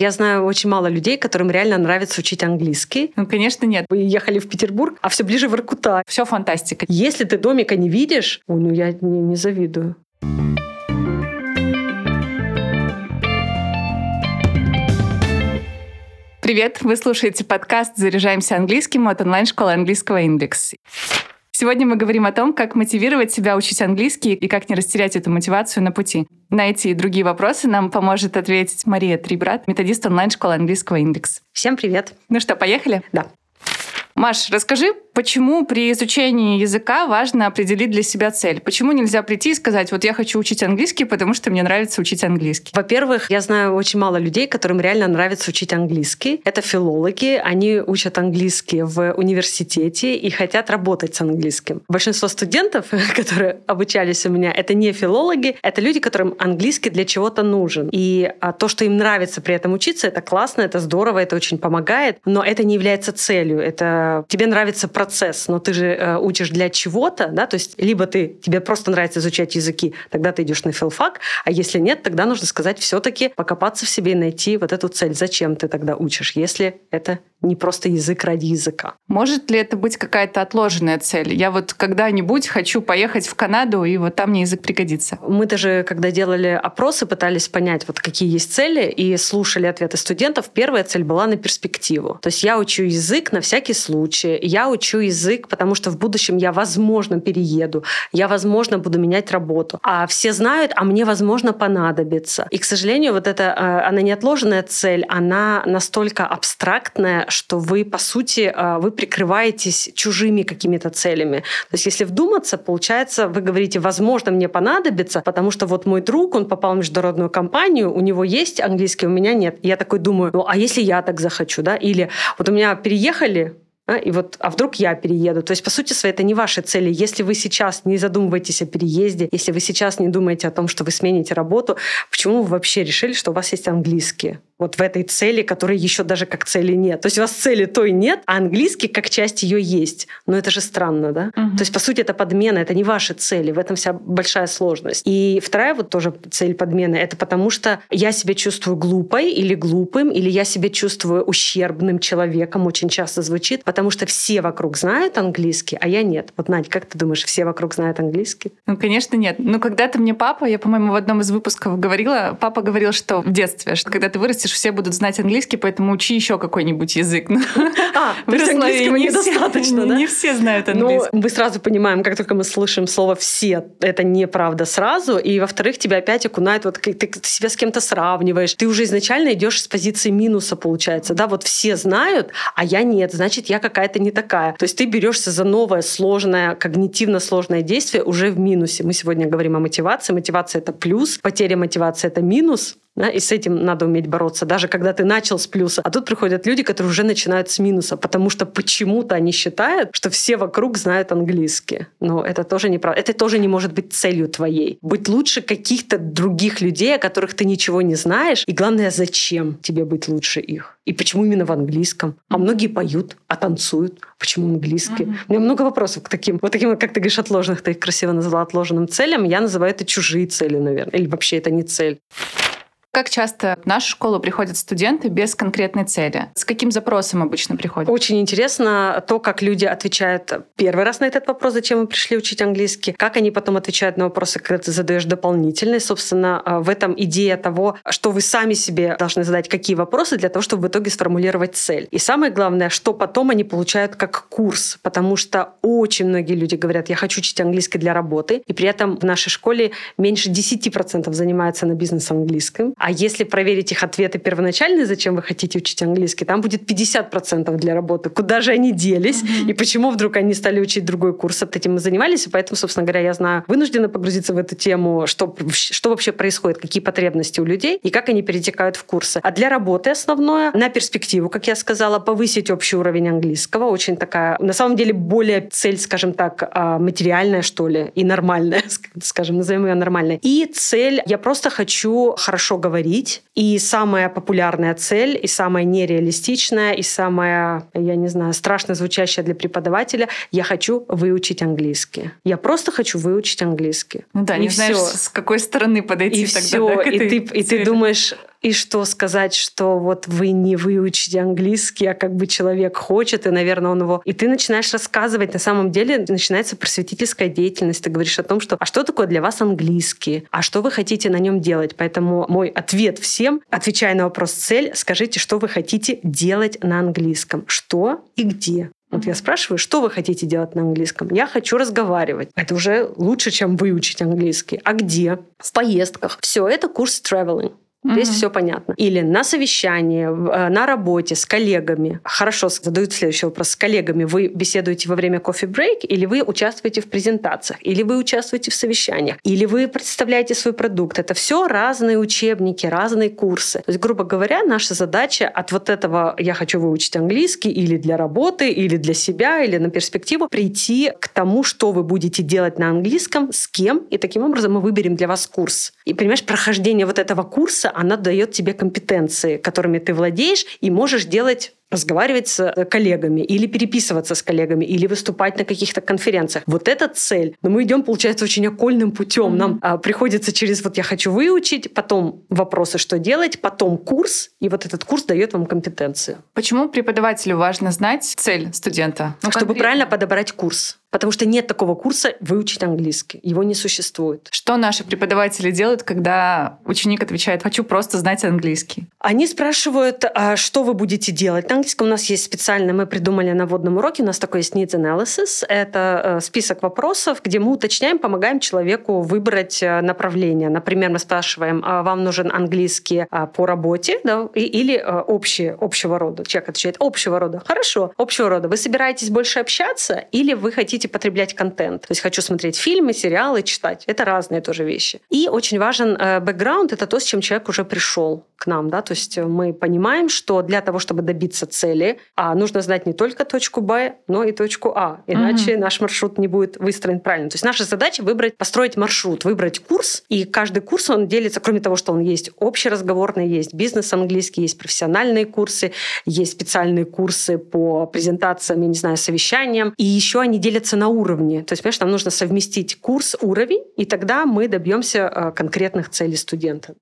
Я знаю очень мало людей, которым реально нравится учить английский. Ну, конечно, нет. Вы ехали в Петербург, а все ближе в Иркута. Все фантастика. Если ты домика не видишь, ой, ну я не, не завидую. Привет! Вы слушаете подкаст «Заряжаемся английским» от онлайн-школы английского «Индекс». Сегодня мы говорим о том, как мотивировать себя учить английский и как не растерять эту мотивацию на пути. На эти и другие вопросы нам поможет ответить Мария Трибрат, методист онлайн-школы английского «Индекс». Всем привет! Ну что, поехали? Да. Маш, расскажи, почему при изучении языка важно определить для себя цель? Почему нельзя прийти и сказать, вот я хочу учить английский, потому что мне нравится учить английский? Во-первых, я знаю очень мало людей, которым реально нравится учить английский. Это филологи, они учат английский в университете и хотят работать с английским. Большинство студентов, которые обучались у меня, это не филологи, это люди, которым английский для чего-то нужен. И а, то, что им нравится при этом учиться, это классно, это здорово, это очень помогает, но это не является целью. Это тебе нравится процесс, но ты же э, учишь для чего-то, да, то есть либо ты, тебе просто нравится изучать языки, тогда ты идешь на филфак, а если нет, тогда нужно сказать все-таки покопаться в себе и найти вот эту цель. Зачем ты тогда учишь, если это не просто язык ради языка. Может ли это быть какая-то отложенная цель? Я вот когда-нибудь хочу поехать в Канаду, и вот там мне язык пригодится. Мы даже, когда делали опросы, пытались понять, вот какие есть цели, и слушали ответы студентов. Первая цель была на перспективу. То есть я учу язык на всякий случай. Я учу язык, потому что в будущем я, возможно, перееду. Я, возможно, буду менять работу. А все знают, а мне, возможно, понадобится. И, к сожалению, вот эта, э, она неотложенная цель, она настолько абстрактная, что вы, по сути, а, вы прикрываетесь чужими какими-то целями. То есть если вдуматься, получается, вы говорите, возможно, мне понадобится, потому что вот мой друг, он попал в международную компанию, у него есть английский, у меня нет. Я такой думаю, ну а если я так захочу, да? Или вот у меня переехали а, и вот, а вдруг я перееду? То есть, по сути своей, это не ваши цели. Если вы сейчас не задумываетесь о переезде, если вы сейчас не думаете о том, что вы смените работу, почему вы вообще решили, что у вас есть английский? Вот в этой цели, которой еще даже как цели нет. То есть у вас цели той нет, а английский как часть ее есть. Но это же странно, да? Угу. То есть, по сути, это подмена, это не ваши цели. В этом вся большая сложность. И вторая вот тоже цель подмены, это потому что я себя чувствую глупой или глупым, или я себя чувствую ущербным человеком, очень часто звучит, потому что все вокруг знают английский, а я нет. Вот, Надь, как ты думаешь, все вокруг знают английский? Ну, конечно, нет. Но когда-то мне папа, я, по-моему, в одном из выпусков говорила, папа говорил, что в детстве, что когда ты вырастешь, хочешь, все будут знать английский, поэтому учи еще какой-нибудь язык. Ну, а, то есть английского не недостаточно, да? Не все знают ну, английский. Но мы сразу понимаем, как только мы слышим слово «все», это неправда сразу, и, во-вторых, тебя опять окунает, вот ты себя с кем-то сравниваешь, ты уже изначально идешь с позиции минуса, получается, да, вот все знают, а я нет, значит, я какая-то не такая. То есть ты берешься за новое сложное, когнитивно сложное действие уже в минусе. Мы сегодня говорим о мотивации. Мотивация — это плюс, потеря мотивации — это минус, да, и с этим надо уметь бороться, даже когда ты начал с плюса. А тут приходят люди, которые уже начинают с минуса, потому что почему-то они считают, что все вокруг знают английский. Но это тоже неправда. Это тоже не может быть целью твоей. Быть лучше каких-то других людей, о которых ты ничего не знаешь. И главное, зачем тебе быть лучше их? И почему именно в английском? А многие поют, а танцуют. Почему английский? Uh-huh. У меня много вопросов к таким, вот таким, как ты говоришь, отложенных, ты их красиво назвала отложенным целям. Я называю это чужие цели, наверное. Или вообще это не цель. Как часто в нашу школу приходят студенты без конкретной цели? С каким запросом обычно приходят? Очень интересно то, как люди отвечают первый раз на этот вопрос, зачем вы пришли учить английский, как они потом отвечают на вопросы, когда ты задаешь дополнительные. Собственно, а, в этом идея того, что вы сами себе должны задать какие вопросы для того, чтобы в итоге сформулировать цель. И самое главное, что потом они получают как курс, потому что очень многие люди говорят, я хочу учить английский для работы, и при этом в нашей школе меньше 10% занимаются на бизнес-английском. А если проверить их ответы первоначальные, зачем вы хотите учить английский, там будет 50% для работы. Куда же они делись? Mm-hmm. И почему вдруг они стали учить другой курс? Вот этим мы занимались. И поэтому, собственно говоря, я знаю, вынуждена погрузиться в эту тему, что, что вообще происходит, какие потребности у людей и как они перетекают в курсы. А для работы основное на перспективу, как я сказала, повысить общий уровень английского. Очень такая, на самом деле, более цель, скажем так, а, материальная, что ли, и нормальная, скажем, назовем ее нормальной. И цель, я просто хочу хорошо говорить говорить. И самая популярная цель, и самая нереалистичная, и самая, я не знаю, страшно звучащая для преподавателя — я хочу выучить английский. Я просто хочу выучить английский. Ну да, и не все. знаешь, с какой стороны подойти и тогда все. Да, и, ты, и ты думаешь, и что сказать, что вот вы не выучите английский, а как бы человек хочет, и, наверное, он его... И ты начинаешь рассказывать, на самом деле начинается просветительская деятельность. Ты говоришь о том, что а что такое для вас английский, а что вы хотите на нем делать. Поэтому мой ответ всем, отвечая на вопрос цель, скажите, что вы хотите делать на английском. Что и где. Вот я спрашиваю, что вы хотите делать на английском? Я хочу разговаривать. Это уже лучше, чем выучить английский. А где? В поездках. Все, это курс traveling. Здесь угу. все понятно. Или на совещании, э, на работе с коллегами. Хорошо, задают следующий вопрос. С коллегами вы беседуете во время кофе-брейк, или вы участвуете в презентациях, или вы участвуете в совещаниях, или вы представляете свой продукт. Это все разные учебники, разные курсы. То есть, грубо говоря, наша задача от вот этого «я хочу выучить английский» или для работы, или для себя, или на перспективу прийти к тому, что вы будете делать на английском, с кем, и таким образом мы выберем для вас курс. И, понимаешь, прохождение вот этого курса она дает тебе компетенции, которыми ты владеешь, и можешь делать разговаривать с э, коллегами или переписываться с коллегами или выступать на каких-то конференциях. Вот эта цель. Но мы идем, получается, очень окольным путем. Mm-hmm. Нам а, приходится через вот я хочу выучить, потом вопросы, что делать, потом курс, и вот этот курс дает вам компетенции. Почему преподавателю важно знать цель студента? Ну, Чтобы конкретно. правильно подобрать курс. Потому что нет такого курса выучить английский. Его не существует. Что наши преподаватели делают, когда ученик отвечает «хочу просто знать английский»? Они спрашивают, а что вы будете делать? На английском у нас есть специально, мы придумали на водном уроке, у нас такой есть needs analysis. Это э, список вопросов, где мы уточняем, помогаем человеку выбрать э, направление. Например, мы спрашиваем, а вам нужен английский а, по работе да, или э, общий, общего рода? Человек отвечает общего рода. Хорошо, общего рода. Вы собираетесь больше общаться или вы хотите потреблять контент. То есть хочу смотреть фильмы, сериалы, читать. Это разные тоже вещи. И очень важен бэкграунд, это то, с чем человек уже пришел к нам. Да? То есть мы понимаем, что для того, чтобы добиться цели, а, нужно знать не только точку Б, но и точку А. Иначе угу. наш маршрут не будет выстроен правильно. То есть наша задача выбрать, построить маршрут, выбрать курс. И каждый курс, он делится, кроме того, что он есть общеразговорный, есть бизнес английский, есть профессиональные курсы, есть специальные курсы по презентациям, я не знаю, совещаниям. И еще они делятся на уровни. То есть, понимаешь, нам нужно совместить курс, уровень, и тогда мы добьемся э, конкретных целей студента.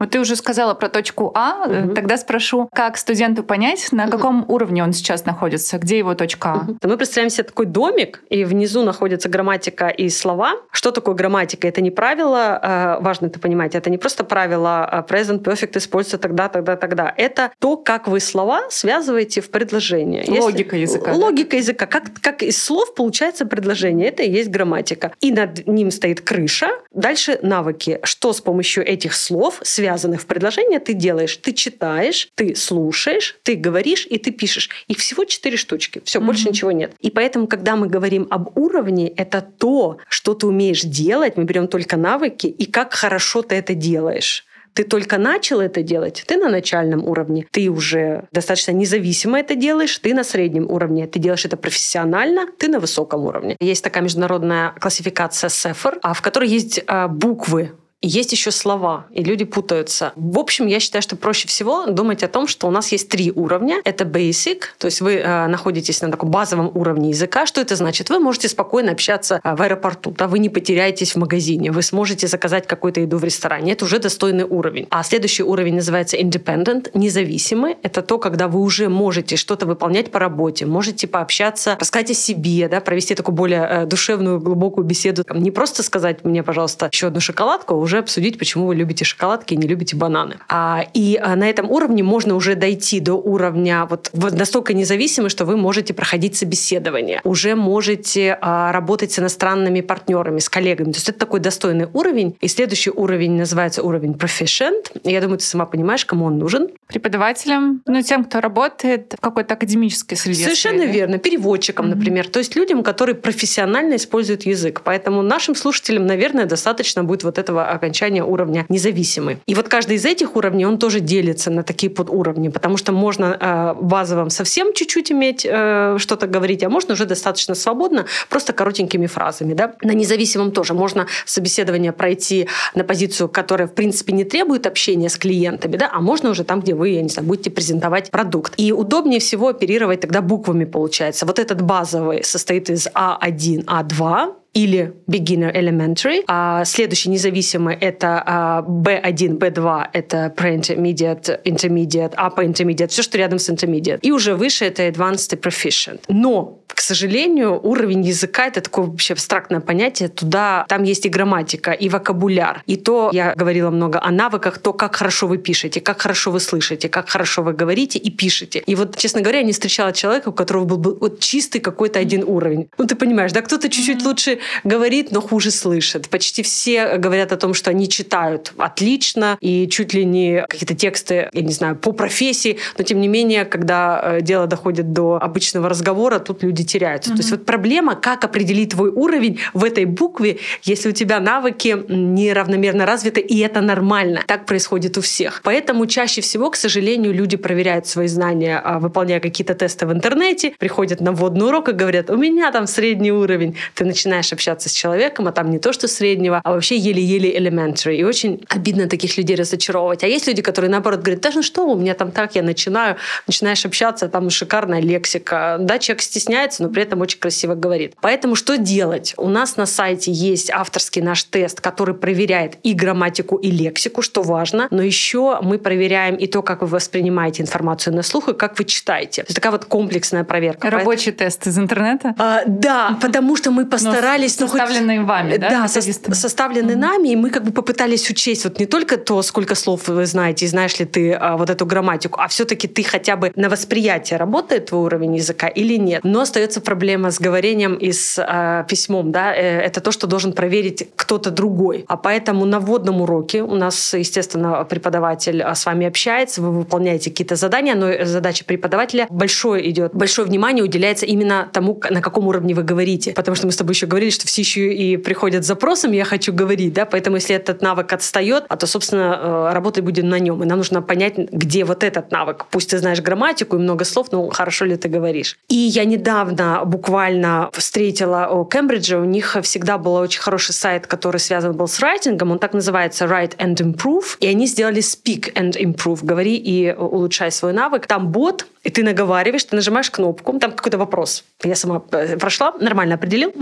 Вот ты уже сказала про точку А. Угу. Тогда спрошу, как студенту понять, на угу. каком уровне он сейчас находится, где его точка А? Угу. Мы представляем себе такой домик, и внизу находится грамматика и слова. Что такое грамматика? Это не правило, э, важно это понимать, это не просто правило а present perfect используется тогда, тогда, тогда. Это то, как вы слова связываете в предложение. Логика Если... языка. Логика да? языка. Как, как из слов получается предложение. Это и есть грамматика. И над ним стоит крыша. Дальше навыки. Что с помощью этих слов связано связанных в предложение ты делаешь. Ты читаешь, ты слушаешь, ты говоришь и ты пишешь. И всего четыре штучки. Все, mm-hmm. больше ничего нет. И поэтому, когда мы говорим об уровне, это то, что ты умеешь делать. Мы берем только навыки и как хорошо ты это делаешь. Ты только начал это делать, ты на начальном уровне, ты уже достаточно независимо это делаешь, ты на среднем уровне, ты делаешь это профессионально, ты на высоком уровне. Есть такая международная классификация SEFR, а, в которой есть а, буквы есть еще слова, и люди путаются. В общем, я считаю, что проще всего думать о том, что у нас есть три уровня. Это basic, то есть вы э, находитесь на таком базовом уровне языка. Что это значит? Вы можете спокойно общаться э, в аэропорту, да, вы не потеряетесь в магазине, вы сможете заказать какую-то еду в ресторане. Это уже достойный уровень. А следующий уровень называется independent, независимый. Это то, когда вы уже можете что-то выполнять по работе, можете пообщаться, рассказать о себе, да, провести такую более э, душевную, глубокую беседу. Не просто сказать мне, пожалуйста, еще одну шоколадку, а уже обсудить, почему вы любите шоколадки и не любите бананы. А, и а, на этом уровне можно уже дойти до уровня вот, вот настолько независимый, что вы можете проходить собеседование, уже можете а, работать с иностранными партнерами, с коллегами. То есть это такой достойный уровень. И следующий уровень называется уровень proficient. Я думаю, ты сама понимаешь, кому он нужен. Преподавателям, ну, тем, кто работает в какой-то академической среде. Совершенно своей. верно. Переводчикам, mm-hmm. например. То есть людям, которые профессионально используют язык. Поэтому нашим слушателям, наверное, достаточно будет вот этого окончания уровня независимый. И вот каждый из этих уровней, он тоже делится на такие подуровни, потому что можно э, базовым совсем чуть-чуть иметь э, что-то говорить, а можно уже достаточно свободно, просто коротенькими фразами. Да? На независимом тоже можно собеседование пройти на позицию, которая, в принципе, не требует общения с клиентами, да? а можно уже там, где вы, я не знаю, будете презентовать продукт. И удобнее всего оперировать тогда буквами получается. Вот этот базовый состоит из А1, А2, или beginner elementary. А следующий независимый это а, B1, B2 это pre-intermediate, intermediate, upper intermediate, все, что рядом с intermediate. И уже выше это advanced и proficient. Но сожалению, уровень языка — это такое вообще абстрактное понятие. Туда, там есть и грамматика, и вокабуляр. И то, я говорила много о навыках, то, как хорошо вы пишете, как хорошо вы слышите, как хорошо вы говорите и пишете. И вот, честно говоря, я не встречала человека, у которого был бы вот чистый какой-то один уровень. Ну, ты понимаешь, да, кто-то чуть-чуть лучше говорит, но хуже слышит. Почти все говорят о том, что они читают отлично и чуть ли не какие-то тексты, я не знаю, по профессии, но тем не менее, когда э, дело доходит до обычного разговора, тут люди теряются. Mm-hmm. То есть вот проблема, как определить твой уровень в этой букве, если у тебя навыки неравномерно развиты, и это нормально. Так происходит у всех. Поэтому чаще всего, к сожалению, люди проверяют свои знания, а, выполняя какие-то тесты в интернете, приходят на вводный урок и говорят, у меня там средний уровень. Ты начинаешь общаться с человеком, а там не то, что среднего, а вообще еле-еле elementary. И очень обидно таких людей разочаровывать. А есть люди, которые наоборот говорят, да ну что, у меня там так, я начинаю, начинаешь общаться, там шикарная лексика. Да, человек стесняется, но при этом очень красиво говорит. Поэтому что делать? У нас на сайте есть авторский наш тест, который проверяет и грамматику, и лексику, что важно, но еще мы проверяем и то, как вы воспринимаете информацию на слух, и как вы читаете. Это такая вот комплексная проверка. Рабочий Поэтому... тест из интернета? А, да, потому что мы постарались... Ну, составленный ну, хоть... вами, да? Да, со- составленный mm-hmm. нами, и мы как бы попытались учесть вот не только то, сколько слов вы знаете, и знаешь ли ты а, вот эту грамматику, а все-таки ты хотя бы на восприятие работает твой уровень языка или нет. Но остается остается проблема с говорением и с э, письмом. Да? Э, это то, что должен проверить кто-то другой. А поэтому на вводном уроке у нас, естественно, преподаватель а, с вами общается, вы выполняете какие-то задания, но задача преподавателя большое идет, большое внимание уделяется именно тому, на каком уровне вы говорите. Потому что мы с тобой еще говорили, что все еще и приходят с запросом «я хочу говорить», да, поэтому если этот навык отстает, а то, собственно, э, работать будет на нем. И нам нужно понять, где вот этот навык. Пусть ты знаешь грамматику и много слов, но хорошо ли ты говоришь. И я недавно недавно буквально встретила у Кембриджа. У них всегда был очень хороший сайт, который связан был с райтингом. Он так называется Write and Improve. И они сделали Speak and Improve. Говори и улучшай свой навык. Там бот, и ты наговариваешь, ты нажимаешь кнопку, там какой-то вопрос. Я сама э, прошла, нормально определил.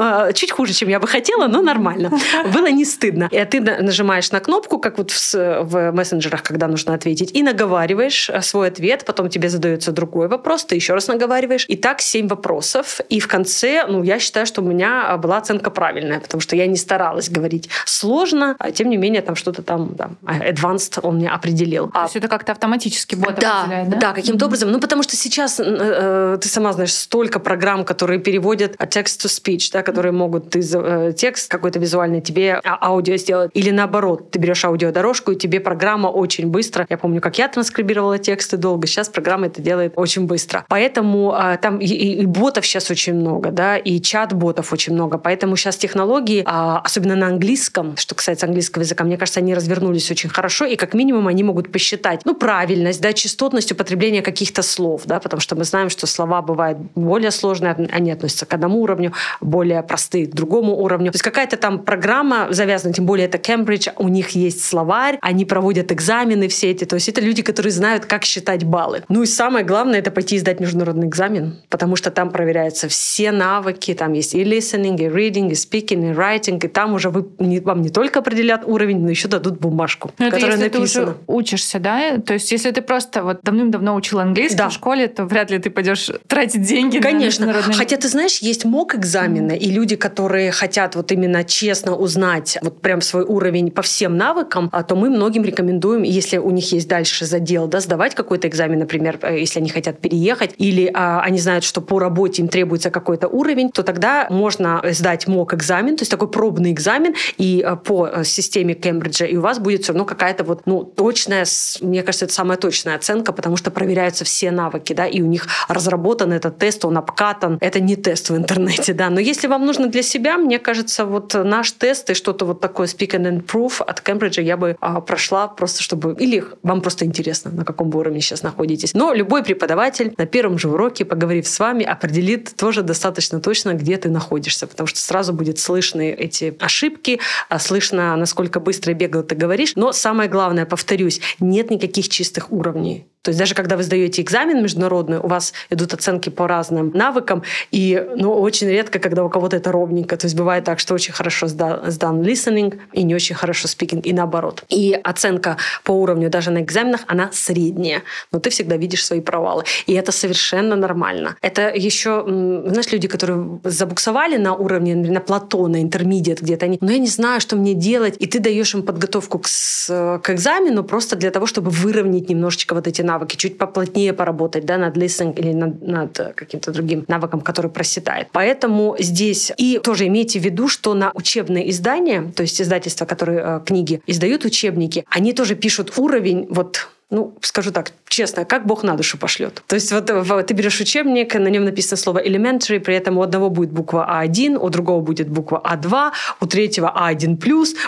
А, чуть хуже, чем я бы хотела, но нормально. Было не стыдно. И ты нажимаешь на кнопку, как вот в мессенджерах, когда нужно ответить, и наговариваешь э, свой ответ, потом тебе задается другой вопрос, ты еще раз наговариваешь. И так семь вопросов. И в конце, ну, я считаю, что у меня была оценка правильная, потому что я не старалась говорить сложно, а тем не менее там что-то там, да, advanced он мне определил. То есть это как-то автоматически бот да, определяет, да? Да, каким-то образом образом? Ну, потому что сейчас, э, э, ты сама знаешь, столько программ, которые переводят text to speech, да, которые могут ты, э, текст какой-то визуальный тебе а, аудио сделать. Или наоборот, ты берешь аудиодорожку, и тебе программа очень быстро. Я помню, как я транскрибировала тексты долго. Сейчас программа это делает очень быстро. Поэтому э, там и, и, и ботов сейчас очень много, да, и чат-ботов очень много. Поэтому сейчас технологии, э, особенно на английском, что касается английского языка, мне кажется, они развернулись очень хорошо, и как минимум они могут посчитать, ну, правильность, да, частотность употребления каких каких-то слов, да, потому что мы знаем, что слова бывают более сложные, они относятся к одному уровню, более простые к другому уровню. То есть какая-то там программа завязана, тем более это Кембридж, у них есть словарь, они проводят экзамены все эти, то есть это люди, которые знают, как считать баллы. Ну и самое главное, это пойти сдать международный экзамен, потому что там проверяются все навыки, там есть и listening, и reading, и speaking, и writing, и там уже вы, не, вам не только определят уровень, но еще дадут бумажку, но которая это если написана. ты уже учишься, да? То есть если ты просто вот давным-давно учил английский, английский да. в школе, то вряд ли ты пойдешь тратить деньги Конечно. на международный... Хотя, ты знаешь, есть мок экзамены, mm-hmm. и люди, которые хотят вот именно честно узнать вот прям свой уровень по всем навыкам, а то мы многим рекомендуем, если у них есть дальше задел, да, сдавать какой-то экзамен, например, э, если они хотят переехать, или а, они знают, что по работе им требуется какой-то уровень, то тогда можно сдать мок экзамен, то есть такой пробный экзамен, и а, по э, системе Кембриджа, и у вас будет все равно какая-то вот, ну, точная, мне кажется, это самая точная оценка, потому что проверяются все навыки, да, и у них разработан этот тест, он обкатан. Это не тест в интернете, да. Но если вам нужно для себя, мне кажется, вот наш тест и что-то вот такое Speak and Improve от Кембриджа я бы а, прошла просто, чтобы... Или вам просто интересно, на каком уровне сейчас находитесь. Но любой преподаватель на первом же уроке, поговорив с вами, определит тоже достаточно точно, где ты находишься, потому что сразу будет слышны эти ошибки, а слышно, насколько быстро и бегло ты говоришь. Но самое главное, повторюсь, нет никаких чистых уровней. То есть даже когда вы сдаете экзамен международный, у вас идут оценки по разным навыкам, и ну, очень редко, когда у кого-то это ровненько. То есть бывает так, что очень хорошо сдан listening и не очень хорошо speaking, и наоборот. И оценка по уровню даже на экзаменах, она средняя. Но ты всегда видишь свои провалы. И это совершенно нормально. Это еще, знаешь, люди, которые забуксовали на уровне, на плато, на интермедиат где-то, они, ну я не знаю, что мне делать. И ты даешь им подготовку к, к экзамену просто для того, чтобы выровнять немножечко вот эти навыки, чуть поплотнее поработать да, над listening или над, над каким-то другим навыком, который проседает. Поэтому здесь и тоже имейте в виду, что на учебные издания, то есть издательства, которые э, книги издают учебники, они тоже пишут уровень вот ну, скажу так, честно, как Бог на душу пошлет. То есть вот ты берешь учебник, на нем написано слово elementary, при этом у одного будет буква А1, у другого будет буква А2, у третьего А1+,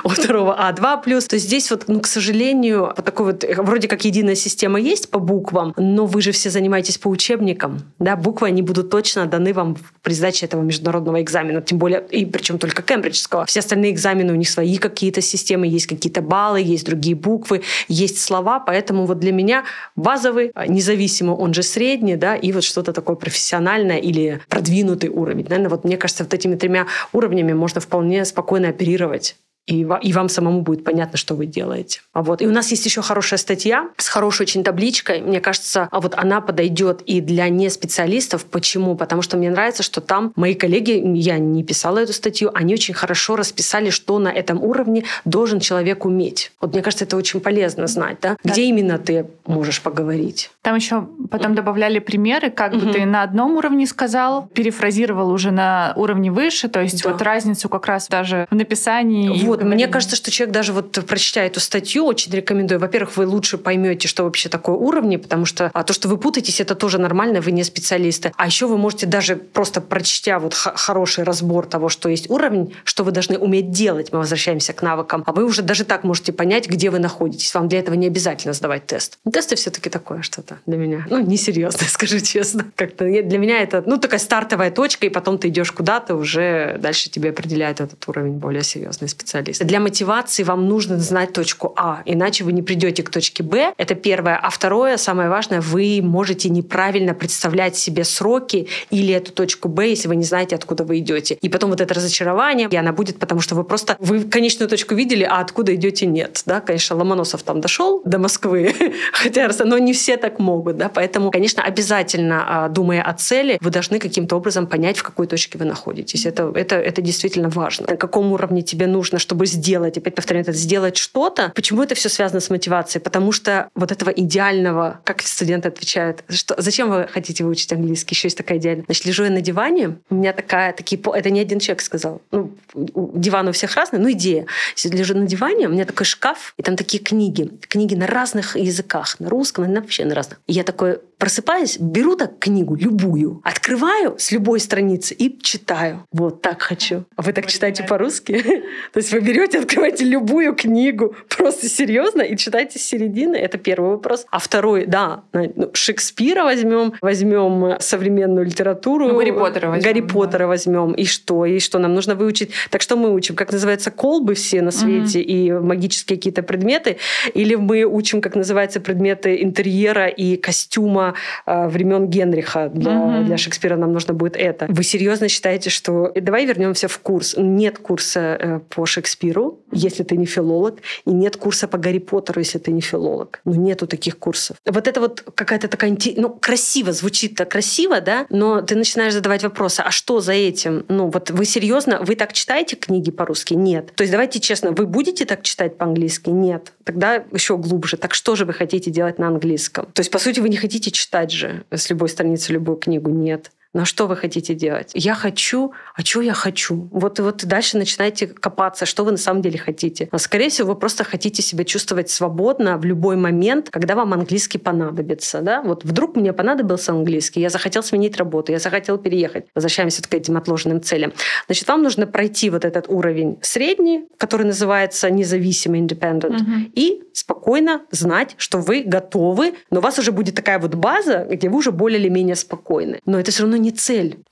у второго А2+. То есть здесь вот, ну, к сожалению, вот такой вот, вроде как единая система есть по буквам, но вы же все занимаетесь по учебникам, да, буквы, они будут точно даны вам при сдаче этого международного экзамена, тем более, и причем только кембриджского. Все остальные экзамены, у них свои какие-то системы, есть какие-то баллы, есть другие буквы, есть слова, поэтому вот для меня базовый, а, независимо, он же средний, да, и вот что-то такое профессиональное или продвинутый уровень. Наверное, вот мне кажется, вот этими тремя уровнями можно вполне спокойно оперировать и, и вам самому будет понятно, что вы делаете. А вот. И у нас есть еще хорошая статья с хорошей очень табличкой. Мне кажется, а вот она подойдет и для неспециалистов. Почему? Потому что мне нравится, что там мои коллеги, я не писала эту статью, они очень хорошо расписали, что на этом уровне должен человек уметь. Вот мне кажется, это очень полезно знать, да? да. Где именно ты можешь поговорить. Там еще потом добавляли примеры, как бы ты на одном уровне сказал, перефразировал уже на уровне выше, то есть да. вот разницу как раз даже в написании вот, мне кажется, что человек даже вот прочитая эту статью, очень рекомендую. Во-первых, вы лучше поймете, что вообще такое уровни, потому что а то, что вы путаетесь, это тоже нормально, вы не специалисты. А еще вы можете даже просто прочтя вот хороший разбор того, что есть уровень, что вы должны уметь делать, мы возвращаемся к навыкам, а вы уже даже так можете понять, где вы находитесь. Вам для этого не обязательно сдавать тест. Тесты все-таки такое что-то для меня. Ну, несерьезно, скажу честно. Как-то для меня это, ну, такая стартовая точка, и потом ты идешь куда-то, уже дальше тебе определяет этот уровень более серьезный специалист специалист. Для мотивации вам нужно знать точку А, иначе вы не придете к точке Б. Это первое. А второе, самое важное, вы можете неправильно представлять себе сроки или эту точку Б, если вы не знаете, откуда вы идете. И потом вот это разочарование, и она будет, потому что вы просто вы конечную точку видели, а откуда идете нет. Да, конечно, Ломоносов там дошел до Москвы, хотя, но не все так могут, да, поэтому, конечно, обязательно, а, думая о цели, вы должны каким-то образом понять, в какой точке вы находитесь. Это, это, это действительно важно. На каком уровне тебе нужно, чтобы сделать, опять повторяю, это сделать что-то. Почему это все связано с мотивацией? Потому что вот этого идеального, как студенты отвечают, что, зачем вы хотите выучить английский? Еще есть такая идеальная. Значит, лежу я на диване, у меня такая, такие, это не один человек сказал. Ну, диван у всех разный, но идея. Если лежу на диване, у меня такой шкаф, и там такие книги. Книги на разных языках, на русском, на, вообще на разных. И я такой просыпаюсь, беру так книгу, любую, открываю с любой страницы и читаю. Вот так хочу. А вы так читаете по-русски? То есть вы берете, открываете любую книгу, просто серьезно, и читайте с середины. Это первый вопрос. А второй, да, ну, Шекспира возьмем, возьмем современную литературу. Ну, Гарри Поттера возьмем. Гарри Поттера да. возьмем. И что? И что нам нужно выучить? Так что мы учим? Как называется колбы все на свете и магические какие-то предметы? Или мы учим, как называется, предметы интерьера и костюма э, времен Генриха? Для, угу. для Шекспира нам нужно будет это. Вы серьезно считаете, что... Давай вернемся в курс. Нет курса э, по Шекспиру, если ты не филолог, и нет курса по Гарри Поттеру, если ты не филолог. Ну, нету таких курсов. Вот это вот какая-то такая... Ну, красиво, звучит так красиво, да, но ты начинаешь задавать вопросы, а что за этим? Ну, вот вы серьезно, вы так читаете книги по-русски? Нет. То есть давайте честно, вы будете так читать по-английски? Нет. Тогда еще глубже. Так что же вы хотите делать на английском? То есть, по сути, вы не хотите читать же с любой страницы любую книгу? Нет. Но что вы хотите делать? Я хочу, а что я хочу? Вот и вот дальше начинаете копаться, что вы на самом деле хотите. А скорее всего, вы просто хотите себя чувствовать свободно в любой момент, когда вам английский понадобится. Да? Вот вдруг мне понадобился английский, я захотел сменить работу, я захотел переехать. Возвращаемся к этим отложенным целям. Значит, вам нужно пройти вот этот уровень средний, который называется независимый independent, угу. и спокойно знать, что вы готовы, но у вас уже будет такая вот база, где вы уже более или менее спокойны. Но это все равно не цель.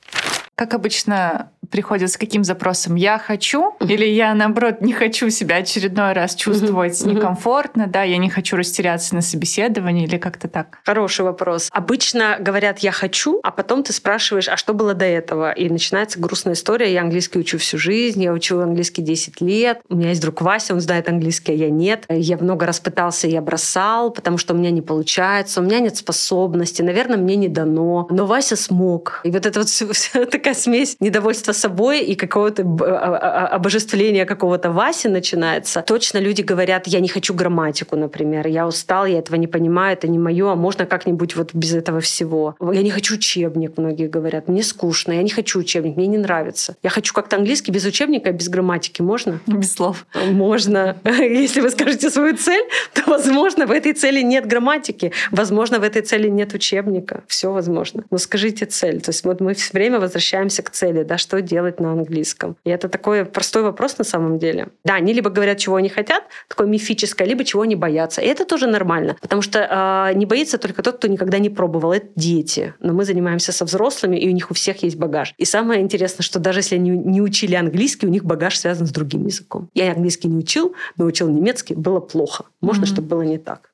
Как обычно приходят с каким запросом? Я хочу или я, наоборот, не хочу себя очередной раз чувствовать некомфортно, да, я не хочу растеряться на собеседовании или как-то так? Хороший вопрос. Обычно говорят «я хочу», а потом ты спрашиваешь, а что было до этого? И начинается грустная история. Я английский учу всю жизнь, я учу английский 10 лет. У меня есть друг Вася, он знает английский, а я нет. Я много раз пытался, я бросал, потому что у меня не получается, у меня нет способности, наверное, мне не дано. Но Вася смог. И вот это вот такая смесь недовольства собой и какого-то а, а, обожествления какого-то Васи начинается. Точно люди говорят, я не хочу грамматику, например, я устал, я этого не понимаю, это не мое, а можно как-нибудь вот без этого всего. Я не хочу учебник, многие говорят, мне скучно, я не хочу учебник, мне не нравится. Я хочу как-то английский без учебника, без грамматики. Можно? Без слов. Можно. Если вы скажете свою цель, то, возможно, в этой цели нет грамматики, возможно, в этой цели нет учебника. Все возможно. Но скажите цель. То есть вот мы все время возвращаемся к цели, да, что делать на английском. И это такой простой вопрос на самом деле. Да, они либо говорят, чего они хотят, такое мифическое, либо чего они боятся. И это тоже нормально, потому что э, не боится только тот, кто никогда не пробовал. Это дети. Но мы занимаемся со взрослыми, и у них у всех есть багаж. И самое интересное, что даже если они не учили английский, у них багаж связан с другим языком. Я английский не учил, но учил немецкий, было плохо. Можно, mm-hmm. чтобы было не так.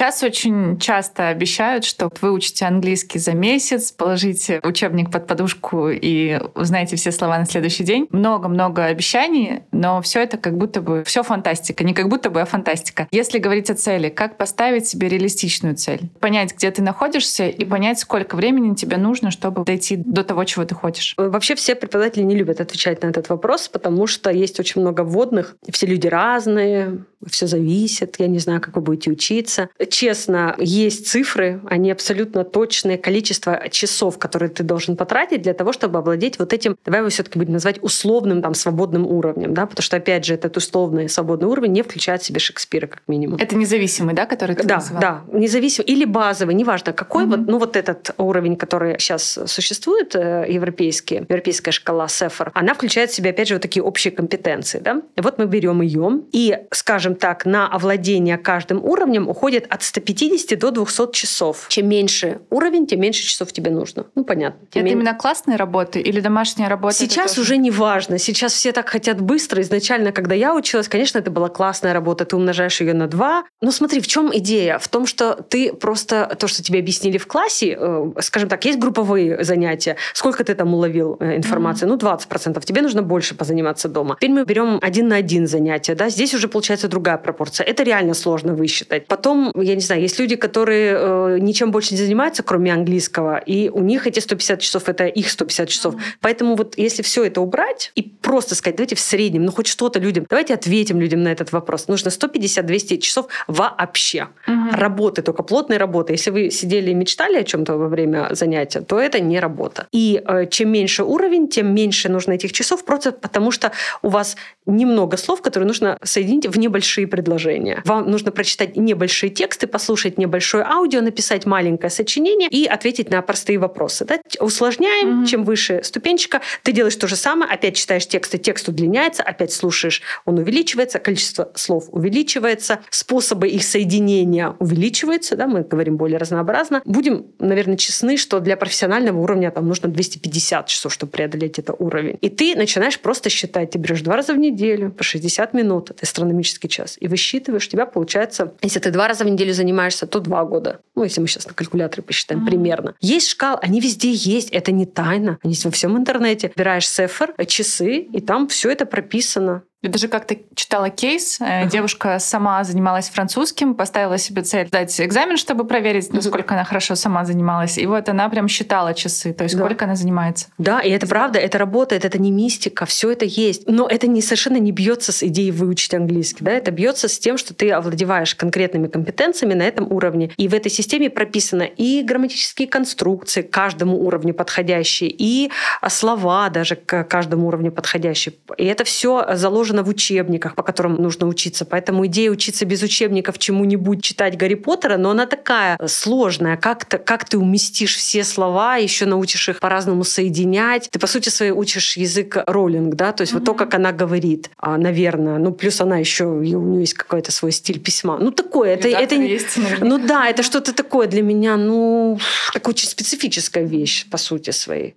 Сейчас очень часто обещают, что вы учите английский за месяц, положите учебник под подушку и узнаете все слова на следующий день. Много-много обещаний, но все это как будто бы все фантастика. Не как будто бы, а фантастика. Если говорить о цели, как поставить себе реалистичную цель? Понять, где ты находишься и понять, сколько времени тебе нужно, чтобы дойти до того, чего ты хочешь. Вообще все преподаватели не любят отвечать на этот вопрос, потому что есть очень много вводных. Все люди разные, все зависит. Я не знаю, как вы будете учиться честно, есть цифры, они абсолютно точные, количество часов, которые ты должен потратить для того, чтобы овладеть вот этим, давай его все-таки будем называть условным там свободным уровнем, да, потому что, опять же, этот условный свободный уровень не включает в себе Шекспира, как минимум. Это независимый, да, который ты Да, называл? да, независимый или базовый, неважно какой, mm-hmm. вот, ну вот этот уровень, который сейчас существует, э, европейский, европейская шкала Сефер, она включает в себя, опять же, вот такие общие компетенции, да. И вот мы берем ее и, скажем так, на овладение каждым уровнем уходит от 150 до 200 часов. Чем меньше уровень, тем меньше часов тебе нужно. Ну, понятно. Тем это мен... именно классные работы или домашняя работа? Сейчас уже не важно. Сейчас все так хотят быстро. Изначально, когда я училась, конечно, это была классная работа. Ты умножаешь ее на два. Но смотри, в чем идея? В том, что ты просто то, что тебе объяснили в классе, э, скажем так, есть групповые занятия. Сколько ты там уловил э, информации? Mm-hmm. Ну, 20%. Тебе нужно больше позаниматься дома. Теперь мы берем один на один занятие. Да? Здесь уже получается другая пропорция. Это реально сложно высчитать. Потом я не знаю, есть люди, которые э, ничем больше не занимаются, кроме английского, и у них эти 150 часов это их 150 часов. Mm-hmm. Поэтому вот если все это убрать и просто сказать, давайте в среднем, ну хоть что-то людям, давайте ответим людям на этот вопрос. Нужно 150-200 часов вообще. Mm-hmm. Работы, только плотной работы. Если вы сидели и мечтали о чем-то во время занятия, то это не работа. И э, чем меньше уровень, тем меньше нужно этих часов, просто потому что у вас немного слов, которые нужно соединить в небольшие предложения. Вам нужно прочитать небольшие тексты, послушать небольшое аудио, написать маленькое сочинение и ответить на простые вопросы. Да? Усложняем, mm-hmm. чем выше ступенчика, ты делаешь то же самое, опять читаешь тексты, текст удлиняется, опять слушаешь, он увеличивается, количество слов увеличивается, способы их соединения увеличиваются, да, мы говорим более разнообразно. Будем, наверное, честны, что для профессионального уровня там нужно 250 часов, чтобы преодолеть этот уровень. И ты начинаешь просто считать, ты берешь два раза в неделю по 60 минут, это астрономический час, и высчитываешь, у тебя получается, если ты два раза в неделю занимаешься, то два года. Ну, если мы сейчас на калькуляторе посчитаем mm-hmm. примерно. Есть шкал, они везде есть, это не тайна. Они есть во всем интернете. Убираешь сефер, часы, и там все это прописано. Я даже как-то читала кейс. Uh-huh. Девушка сама занималась французским, поставила себе цель сдать экзамен, чтобы проверить, насколько uh-huh. она хорошо сама занималась. И вот она прям считала часы, то есть да. сколько она занимается. Да, и это правда, это работает, это не мистика, все это есть. Но это не совершенно не бьется с идеей выучить английский. Да? Это бьется с тем, что ты овладеваешь конкретными компетенциями на этом уровне. И в этой системе прописано и грамматические конструкции к каждому уровню подходящие, и слова даже к каждому уровню подходящие. И это все заложено заложено в учебниках, по которым нужно учиться. Поэтому идея учиться без учебников чему-нибудь читать Гарри Поттера, но она такая сложная. Как, -то, как ты уместишь все слова, еще научишь их по-разному соединять. Ты, по сути своей, учишь язык роллинг, да, то есть mm-hmm. вот то, как она говорит, а, наверное. Ну, плюс она еще, у нее есть какой-то свой стиль письма. Ну, такое. Это, это, есть, ну да, это что-то такое для меня, ну, такая очень специфическая вещь, по сути своей.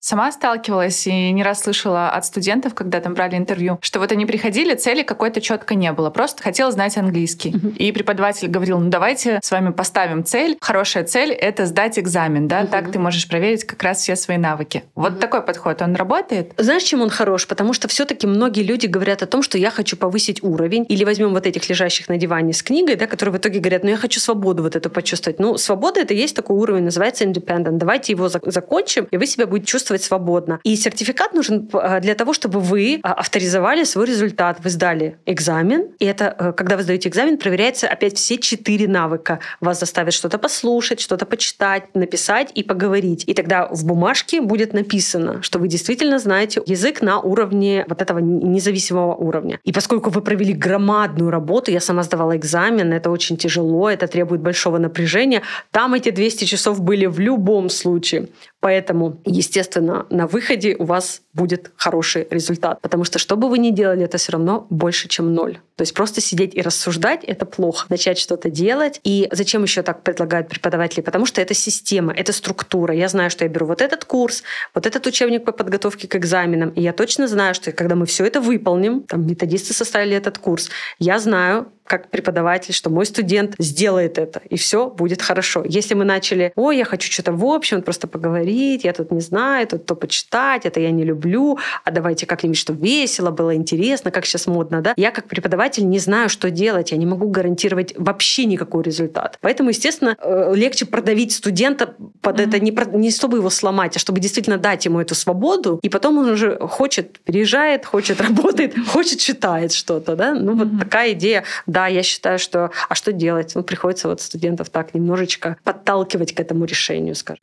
Сама сталкивалась и не раз слышала от студентов, когда там брали интервью, что вот они приходили, цели какой-то четко не было, просто хотела знать английский. Uh-huh. И преподаватель говорил, ну давайте с вами поставим цель. Хорошая цель — это сдать экзамен, да, uh-huh. так ты можешь проверить как раз все свои навыки. Вот uh-huh. такой подход, он работает? Знаешь, чем он хорош? Потому что все таки многие люди говорят о том, что я хочу повысить уровень, или возьмем вот этих лежащих на диване с книгой, да, которые в итоге говорят, ну я хочу свободу вот эту почувствовать. Ну, свобода — это есть такой уровень, называется independent. Давайте его закончим, и вы себя будете чувствовать свободно. И сертификат нужен э, для того, чтобы вы а, авторизовали свой результат. Вы сдали экзамен, и это, э, когда вы сдаете экзамен, проверяется опять все четыре навыка. Вас заставят что-то послушать, что-то почитать, написать и поговорить. И тогда в бумажке будет написано, что вы действительно знаете язык на уровне вот этого независимого уровня. И поскольку вы провели громадную работу, я сама сдавала экзамен, это очень тяжело, это требует большого напряжения, там эти 200 часов были в любом случае. Поэтому, естественно, на выходе у вас будет хороший результат. Потому что что бы вы ни делали, это все равно больше, чем ноль. То есть просто сидеть и рассуждать — это плохо. Начать что-то делать. И зачем еще так предлагают преподаватели? Потому что это система, это структура. Я знаю, что я беру вот этот курс, вот этот учебник по подготовке к экзаменам. И я точно знаю, что когда мы все это выполним, там методисты составили этот курс, я знаю, как преподаватель, что мой студент сделает это, и все будет хорошо. Если мы начали, ой, я хочу что-то в общем, просто поговорить, я тут не знаю, тут то почитать, это я не люблю, а давайте как-нибудь, чтобы весело было, интересно, как сейчас модно, да? Я как преподаватель не знаю, что делать, я не могу гарантировать вообще никакой результат. Поэтому, естественно, э, легче продавить студента под mm-hmm. это, не, не чтобы его сломать, а чтобы действительно дать ему эту свободу, и потом он уже хочет, переезжает, хочет, работает, хочет, читает что-то, да? Ну, mm-hmm. вот такая идея да, я считаю, что... А что делать? Ну, приходится вот студентов так немножечко подталкивать к этому решению, скажем.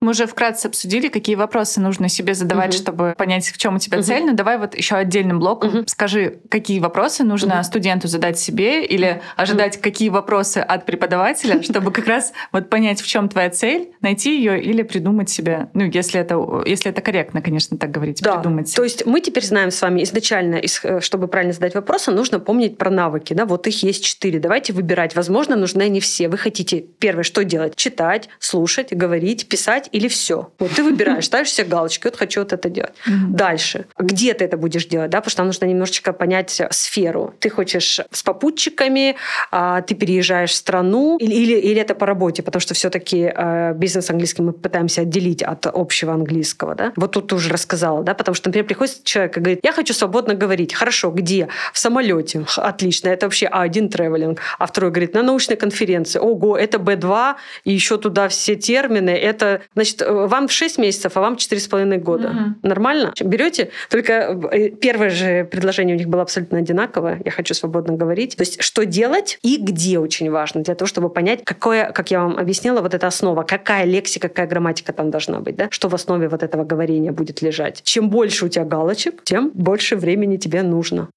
Мы уже вкратце обсудили, какие вопросы нужно себе задавать, угу. чтобы понять, в чем у тебя угу. цель. Но давай вот еще отдельным блоком угу. скажи, какие вопросы нужно угу. студенту задать себе или ожидать угу. какие вопросы от преподавателя, чтобы как раз вот понять, в чем твоя цель, найти ее или придумать себе, ну, если это, если это корректно, конечно, так говорить, да. придумать. То есть мы теперь знаем с вами изначально, э, чтобы правильно задать вопросы, нужно помнить про навыки, да, вот их есть четыре. Давайте выбирать. Возможно, нужны они все. Вы хотите первое, что делать? Читать, слушать, говорить, писать делать или все. Вот ты выбираешь, ставишь себе галочки, вот хочу вот это делать. Дальше. Где ты это будешь делать, да, потому что нам нужно немножечко понять сферу. Ты хочешь с попутчиками, а, ты переезжаешь в страну, или, или, или это по работе, потому что все-таки а, бизнес английский мы пытаемся отделить от общего английского, да. Вот тут ты уже рассказала, да, потому что, например, приходит человек и говорит, я хочу свободно говорить. Хорошо, где? В самолете. Отлично, это вообще А1 тревелинг. А второй говорит, на научной конференции. Ого, это Б2, и еще туда все термины. Это Значит, э, вам в 6 месяцев, а вам 4,5 года. Угу. Нормально? Берете? Только э, первое же предложение у них было абсолютно одинаковое. Я хочу свободно говорить. То есть, что делать и где очень важно, для того, чтобы понять, какое, как я вам объяснила, вот эта основа, какая лексика, какая грамматика там должна быть, да? что в основе вот этого говорения будет лежать. Чем больше у тебя галочек, тем больше времени тебе нужно.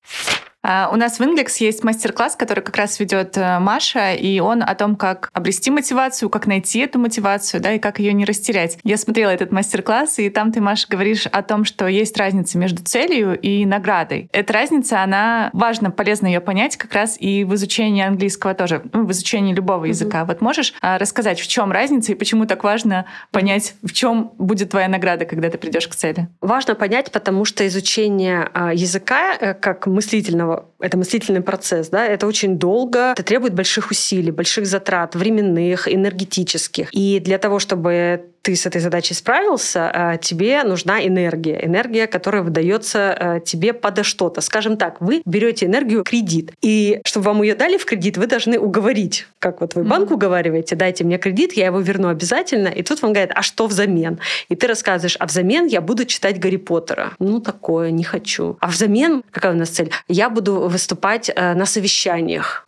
А, у нас в Index есть мастер-класс, который как раз ведет э, Маша, и он о том, как обрести мотивацию, как найти эту мотивацию, да, и как ее не растерять. Я смотрела этот мастер-класс, и там ты, Маша, говоришь о том, что есть разница между целью и наградой. Эта разница, она важно, полезно ее понять как раз и в изучении английского тоже, ну, в изучении любого языка. Mm-hmm. Вот можешь а, рассказать, в чем разница и почему так важно понять, в чем будет твоя награда, когда ты придешь к цели? Важно понять, потому что изучение а, языка э, как мыслительного это мыслительный процесс, да, это очень долго, это требует больших усилий, больших затрат временных, энергетических. И для того, чтобы ты с этой задачей справился, э, тебе нужна энергия. Энергия, которая выдается э, тебе подо что-то. Скажем так, вы берете энергию кредит. И чтобы вам ее дали в кредит, вы должны уговорить. Как вот вы банк уговариваете, дайте мне кредит, я его верну обязательно. И тут вам говорят, а что взамен? И ты рассказываешь, а взамен я буду читать Гарри Поттера. Ну, такое, не хочу. А взамен, какая у нас цель? Я буду выступать э, на совещаниях.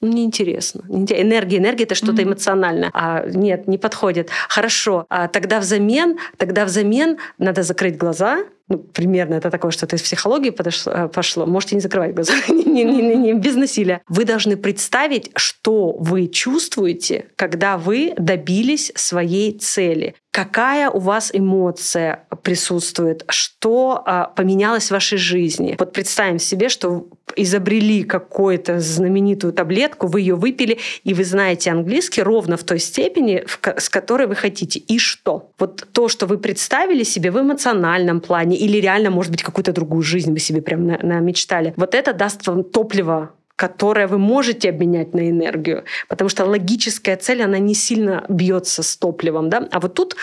Ну, неинтересно. Энергия, энергия это что-то mm-hmm. эмоциональное. А нет, не подходит. Хорошо. А тогда взамен, тогда взамен надо закрыть глаза, ну, примерно это такое, что-то из психологии подошло, э, пошло. Можете не закрывать глаза, не, не, не, не, без насилия. Вы должны представить, что вы чувствуете, когда вы добились своей цели. Какая у вас эмоция присутствует? Что а, поменялось в вашей жизни? Вот представим себе, что изобрели какую-то знаменитую таблетку, вы ее выпили, и вы знаете английский ровно в той степени, с которой вы хотите. И что? Вот то, что вы представили себе в эмоциональном плане или реально, может быть, какую-то другую жизнь вы себе прям намечтали, вот это даст вам топливо которое вы можете обменять на энергию, потому что логическая цель, она не сильно бьется с топливом, да, а вот тут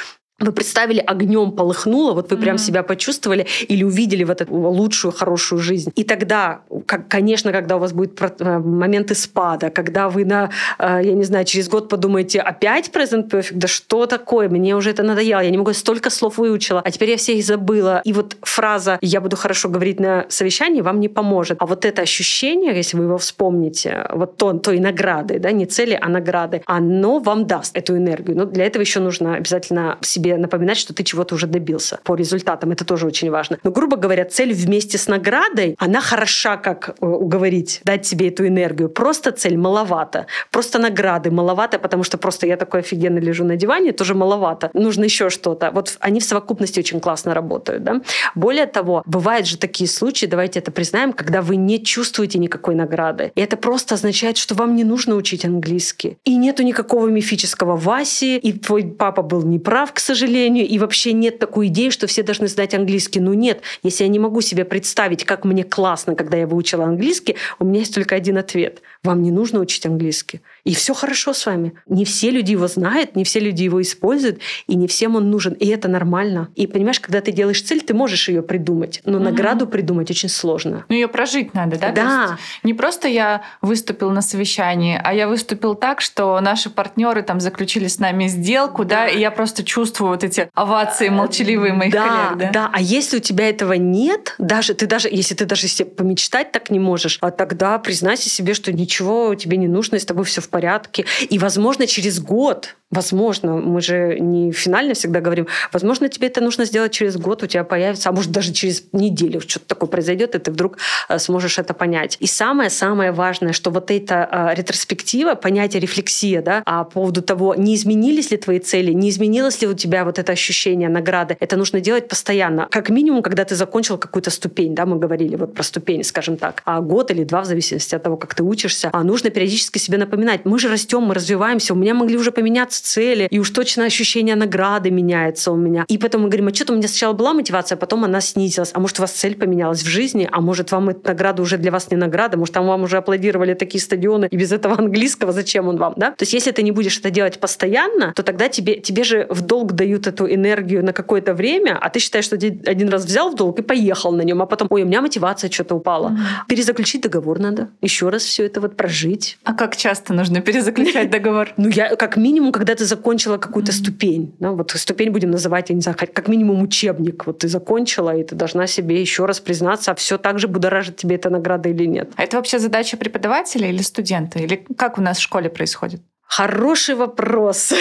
вы представили, огнем полыхнуло, вот вы mm-hmm. прям себя почувствовали или увидели вот эту лучшую, хорошую жизнь. И тогда, как, конечно, когда у вас будет э, моменты спада, когда вы на, э, я не знаю, через год подумаете, опять Present Perfect, да что такое, мне уже это надоело, я не могу, столько слов выучила, а теперь я все их забыла. И вот фраза «я буду хорошо говорить на совещании» вам не поможет. А вот это ощущение, если вы его вспомните, вот то, той награды, да, не цели, а награды, оно вам даст эту энергию. Но для этого еще нужно обязательно себе напоминать, что ты чего-то уже добился по результатам. Это тоже очень важно. Но, грубо говоря, цель вместе с наградой, она хороша, как э, уговорить, дать себе эту энергию. Просто цель маловато. Просто награды маловато, потому что просто я такой офигенно лежу на диване, тоже маловато. Нужно еще что-то. Вот они в совокупности очень классно работают. Да? Более того, бывают же такие случаи, давайте это признаем, когда вы не чувствуете никакой награды. И это просто означает, что вам не нужно учить английский. И нету никакого мифического Васи, и твой папа был неправ, к сожалению, сожалению, и вообще нет такой идеи, что все должны знать английский. Ну нет, если я не могу себе представить, как мне классно, когда я выучила английский, у меня есть только один ответ. Вам не нужно учить английский. И все хорошо с вами. Не все люди его знают, не все люди его используют, и не всем он нужен. И это нормально. И понимаешь, когда ты делаешь цель, ты можешь ее придумать, но угу. награду придумать очень сложно. Ну ее прожить надо, да? Да. не просто я выступил на совещании, а я выступил так, что наши партнеры там заключили с нами сделку, да, да и я просто чувствую вот эти овации молчаливые моих да, коллег, да? Да, а если у тебя этого нет, даже ты даже, если ты даже себе помечтать так не можешь, а тогда признайся себе, что ничего тебе не нужно, с тобой все в порядке. И, возможно, через год Возможно, мы же не финально всегда говорим, возможно, тебе это нужно сделать через год, у тебя появится, а может даже через неделю что-то такое произойдет, и ты вдруг э, сможешь это понять. И самое-самое важное, что вот эта э, ретроспектива, понятие рефлексия, да, а по поводу того, не изменились ли твои цели, не изменилось ли у тебя вот это ощущение награды, это нужно делать постоянно. Как минимум, когда ты закончил какую-то ступень, да, мы говорили вот про ступень, скажем так, а год или два, в зависимости от того, как ты учишься, а нужно периодически себе напоминать, мы же растем, мы развиваемся, у меня могли уже поменяться цели, и уж точно ощущение награды меняется у меня. И потом мы говорим, а что-то у меня сначала была мотивация, а потом она снизилась. А может, у вас цель поменялась в жизни, а может, вам эта награда уже для вас не награда, может, там вам уже аплодировали такие стадионы, и без этого английского зачем он вам, да? То есть, если ты не будешь это делать постоянно, то тогда тебе, тебе же в долг дают эту энергию на какое-то время, а ты считаешь, что один раз взял в долг и поехал на нем, а потом, ой, у меня мотивация что-то упала. Mm-hmm. Перезаключить договор надо, еще раз все это вот прожить. А как часто нужно перезаключать договор? Ну, я как минимум, когда ты закончила какую-то ступень, да, вот ступень будем называть, я не знаю, как минимум учебник, вот ты закончила, и ты должна себе еще раз признаться, а все так же будоражит тебе эта награда или нет. А это вообще задача преподавателя или студента? Или как у нас в школе происходит? Хороший вопрос.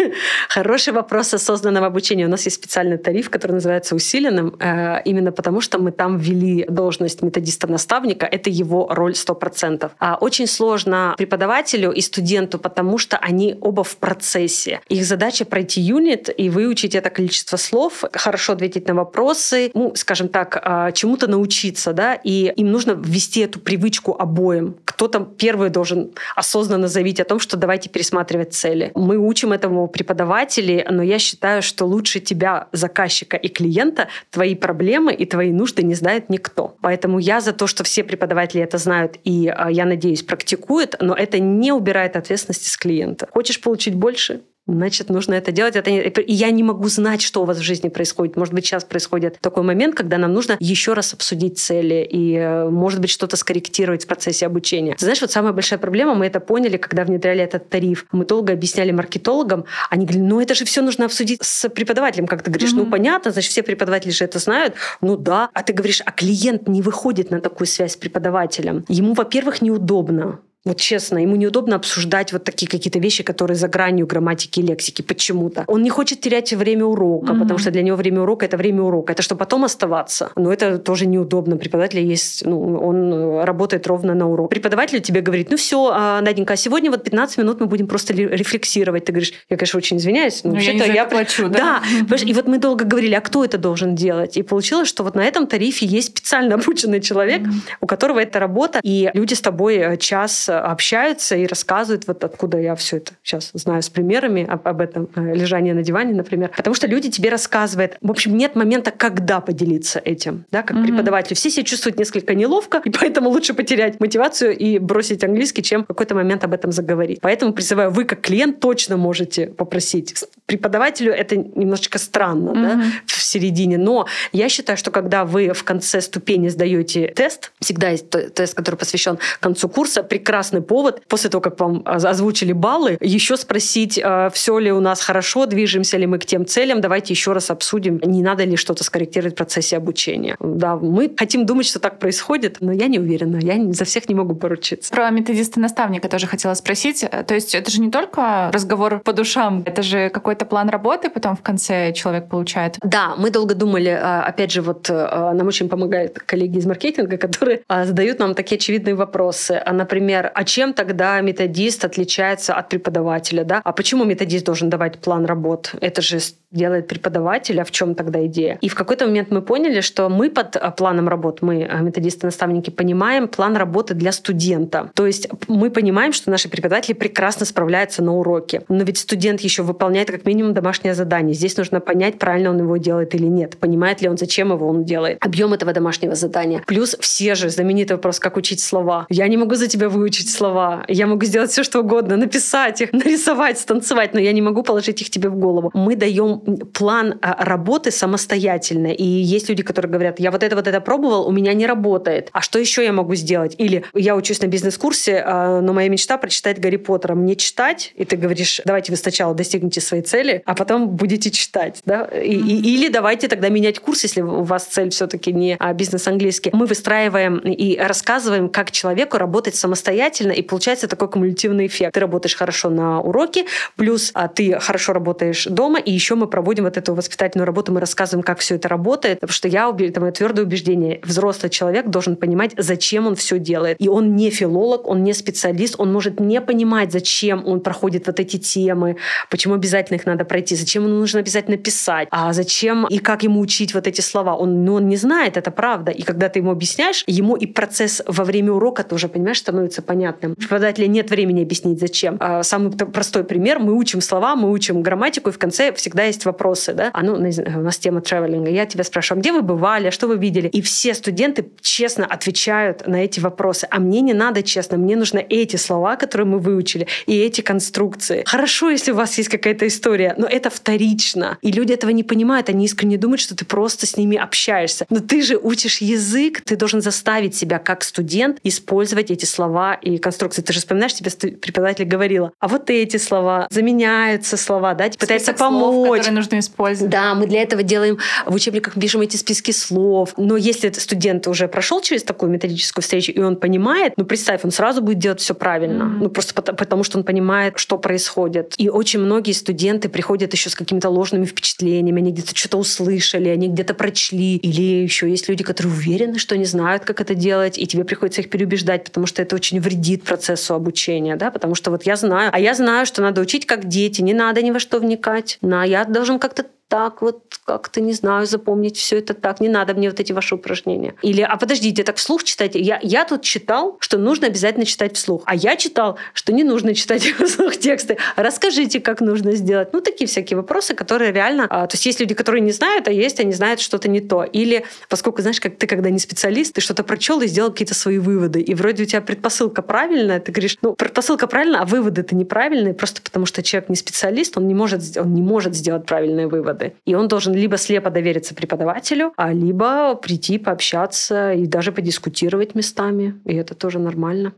Хороший вопрос осознанного обучения. У нас есть специальный тариф, который называется усиленным, э, именно потому что мы там ввели должность методиста-наставника. Это его роль 100%. А очень сложно преподавателю и студенту, потому что они оба в процессе. Их задача пройти юнит и выучить это количество слов, хорошо ответить на вопросы, ну, скажем так, а, чему-то научиться, да, и им нужно ввести эту привычку обоим. Кто-то первый должен осознанно заявить о том, что давайте пересматривать цели. Мы учим этому преподавателей, но я считаю, что лучше тебя, заказчика и клиента, твои проблемы и твои нужды не знает никто. Поэтому я за то, что все преподаватели это знают и, а, я надеюсь, практикуют, но это не убирает ответственности с клиента. Хочешь получить больше? Значит, нужно это делать. Это не... И я не могу знать, что у вас в жизни происходит. Может быть, сейчас происходит такой момент, когда нам нужно еще раз обсудить цели и, э, может быть, что-то скорректировать в процессе обучения. знаешь, вот самая большая проблема, мы это поняли, когда внедряли этот тариф. Мы долго объясняли маркетологам, они говорили, ну это же все нужно обсудить с преподавателем. Как ты говоришь, mm-hmm. ну понятно, значит, все преподаватели же это знают. Ну да. А ты говоришь, а клиент не выходит на такую связь с преподавателем. Ему, во-первых, неудобно Вот честно, ему неудобно обсуждать вот такие какие-то вещи, которые за гранью грамматики и лексики почему-то. Он не хочет терять время урока, mm-hmm. потому что для него время урока это время урока. Это что потом оставаться. Но это тоже неудобно. Преподаватель есть, ну, он работает ровно на урок. Преподаватель тебе говорит, ну все, а, Наденька, а сегодня вот 15 минут мы будем просто рефлексировать. Ты говоришь, я, конечно, очень извиняюсь, но, но вообще-то я, я плачу, да? Да. И вот мы долго говорили, а кто это должен делать? И получилось, что вот на этом тарифе есть специально обученный человек, mm-hmm. у которого это работа, и люди с тобой э, час общаются и рассказывают, вот откуда я все это сейчас знаю с примерами об, об этом э, лежании на диване, например. Потому что люди тебе рассказывают. В общем, нет момента, когда поделиться этим, да, как mm-hmm. преподаватель. Все себя чувствуют несколько неловко, и поэтому лучше потерять мотивацию и бросить английский, чем в какой-то момент об этом заговорить. Поэтому призываю, вы как клиент точно можете попросить. Преподавателю это немножечко странно, mm-hmm. да, в середине. Но я считаю, что когда вы в конце ступени сдаете тест, всегда есть тест, который посвящен концу курса, прекрасный повод после того, как вам озвучили баллы, еще спросить, а, все ли у нас хорошо, движемся ли мы к тем целям, давайте еще раз обсудим, не надо ли что-то скорректировать в процессе обучения. Да, мы хотим думать, что так происходит, но я не уверена, я за всех не могу поручиться. Про методиста-наставника тоже хотела спросить. То есть это же не только разговор по душам, это же какой-то план работы потом в конце человек получает? Да, мы долго думали, а, опять же, вот а, нам очень помогают коллеги из маркетинга, которые задают нам такие очевидные вопросы. Например, а чем тогда методист отличается от преподавателя? Да? А почему методист должен давать план работ? Это же делает преподаватель, а в чем тогда идея? И в какой-то момент мы поняли, что мы под а, планом работ, мы, а, методисты-наставники, понимаем план работы для студента. То есть мы понимаем, что наши преподаватели прекрасно справляются на уроке. Но ведь студент еще выполняет как минимум домашнее задание. Здесь нужно понять, правильно он его делает или нет. Понимает ли он, зачем его он делает. Объем этого домашнего задания. Плюс все же знаменитый вопрос, как учить слова. Я не могу за тебя выучить слова. Я могу сделать все, что угодно. Написать их, нарисовать, станцевать, но я не могу положить их тебе в голову. Мы даем план а, работы самостоятельно. И есть люди, которые говорят, я вот это вот это пробовал, у меня не работает. А что еще я могу сделать? Или я учусь на бизнес-курсе, а, но моя мечта прочитать Гарри Поттера. Мне читать? И ты говоришь, давайте вы сначала достигнете своей цели, а потом будете читать. Да? И, и, или давайте тогда менять курс, если у вас цель все-таки не а, бизнес-английский. Мы выстраиваем и рассказываем, как человеку работать самостоятельно, и получается такой кумулятивный эффект. Ты работаешь хорошо на уроке, плюс ты хорошо работаешь дома, и еще мы проводим вот эту воспитательную работу, мы рассказываем, как все это работает, потому что я, это мое твердое убеждение, взрослый человек должен понимать, зачем он все делает. И он не филолог, он не специалист, он может не понимать, зачем он проходит вот эти темы, почему обязательно их надо пройти, зачем ему нужно обязательно писать, а зачем и как ему учить вот эти слова. Он, ну, он не знает, это правда. И когда ты ему объясняешь, ему и процесс во время урока тоже, понимаешь, становится понятным. У преподавателя нет времени объяснить, зачем. А самый простой пример. Мы учим слова, мы учим грамматику, и в конце всегда есть есть вопросы, да, а ну, у нас тема тревелинга, я тебя спрашиваю, а где вы бывали, а что вы видели? И все студенты честно отвечают на эти вопросы. А мне не надо честно, мне нужны эти слова, которые мы выучили, и эти конструкции. Хорошо, если у вас есть какая-то история, но это вторично. И люди этого не понимают, они искренне думают, что ты просто с ними общаешься. Но ты же учишь язык, ты должен заставить себя как студент использовать эти слова и конструкции. Ты же вспоминаешь, тебе преподаватель говорила, а вот эти слова заменяются слова, да, пытается помочь которые нужно использовать. Да, мы для этого делаем в учебниках пишем эти списки слов. Но если студент уже прошел через такую методическую встречу, и он понимает, ну представь, он сразу будет делать все правильно. Mm-hmm. Ну просто потому, потому что он понимает, что происходит. И очень многие студенты приходят еще с какими-то ложными впечатлениями, они где-то что-то услышали, они где-то прочли. Или еще есть люди, которые уверены, что они знают, как это делать, и тебе приходится их переубеждать, потому что это очень вредит процессу обучения, да, потому что вот я знаю, а я знаю, что надо учить как дети, не надо ни во что вникать. На я должен как-то так вот как-то, не знаю, запомнить все это так. Не надо мне вот эти ваши упражнения. Или, а подождите, так вслух читайте. Я, я тут читал, что нужно обязательно читать вслух. А я читал, что не нужно читать вслух тексты. Расскажите, как нужно сделать. Ну, такие всякие вопросы, которые реально... А, то есть есть люди, которые не знают, а есть, они знают что-то не то. Или, поскольку, знаешь, как ты, когда не специалист, ты что-то прочел и сделал какие-то свои выводы. И вроде у тебя предпосылка правильная, ты говоришь, ну, предпосылка правильная, а выводы-то неправильные, просто потому что человек не специалист, он не может, он не может сделать правильные выводы выводы. И он должен либо слепо довериться преподавателю, а либо прийти, пообщаться и даже подискутировать местами. И это тоже нормально.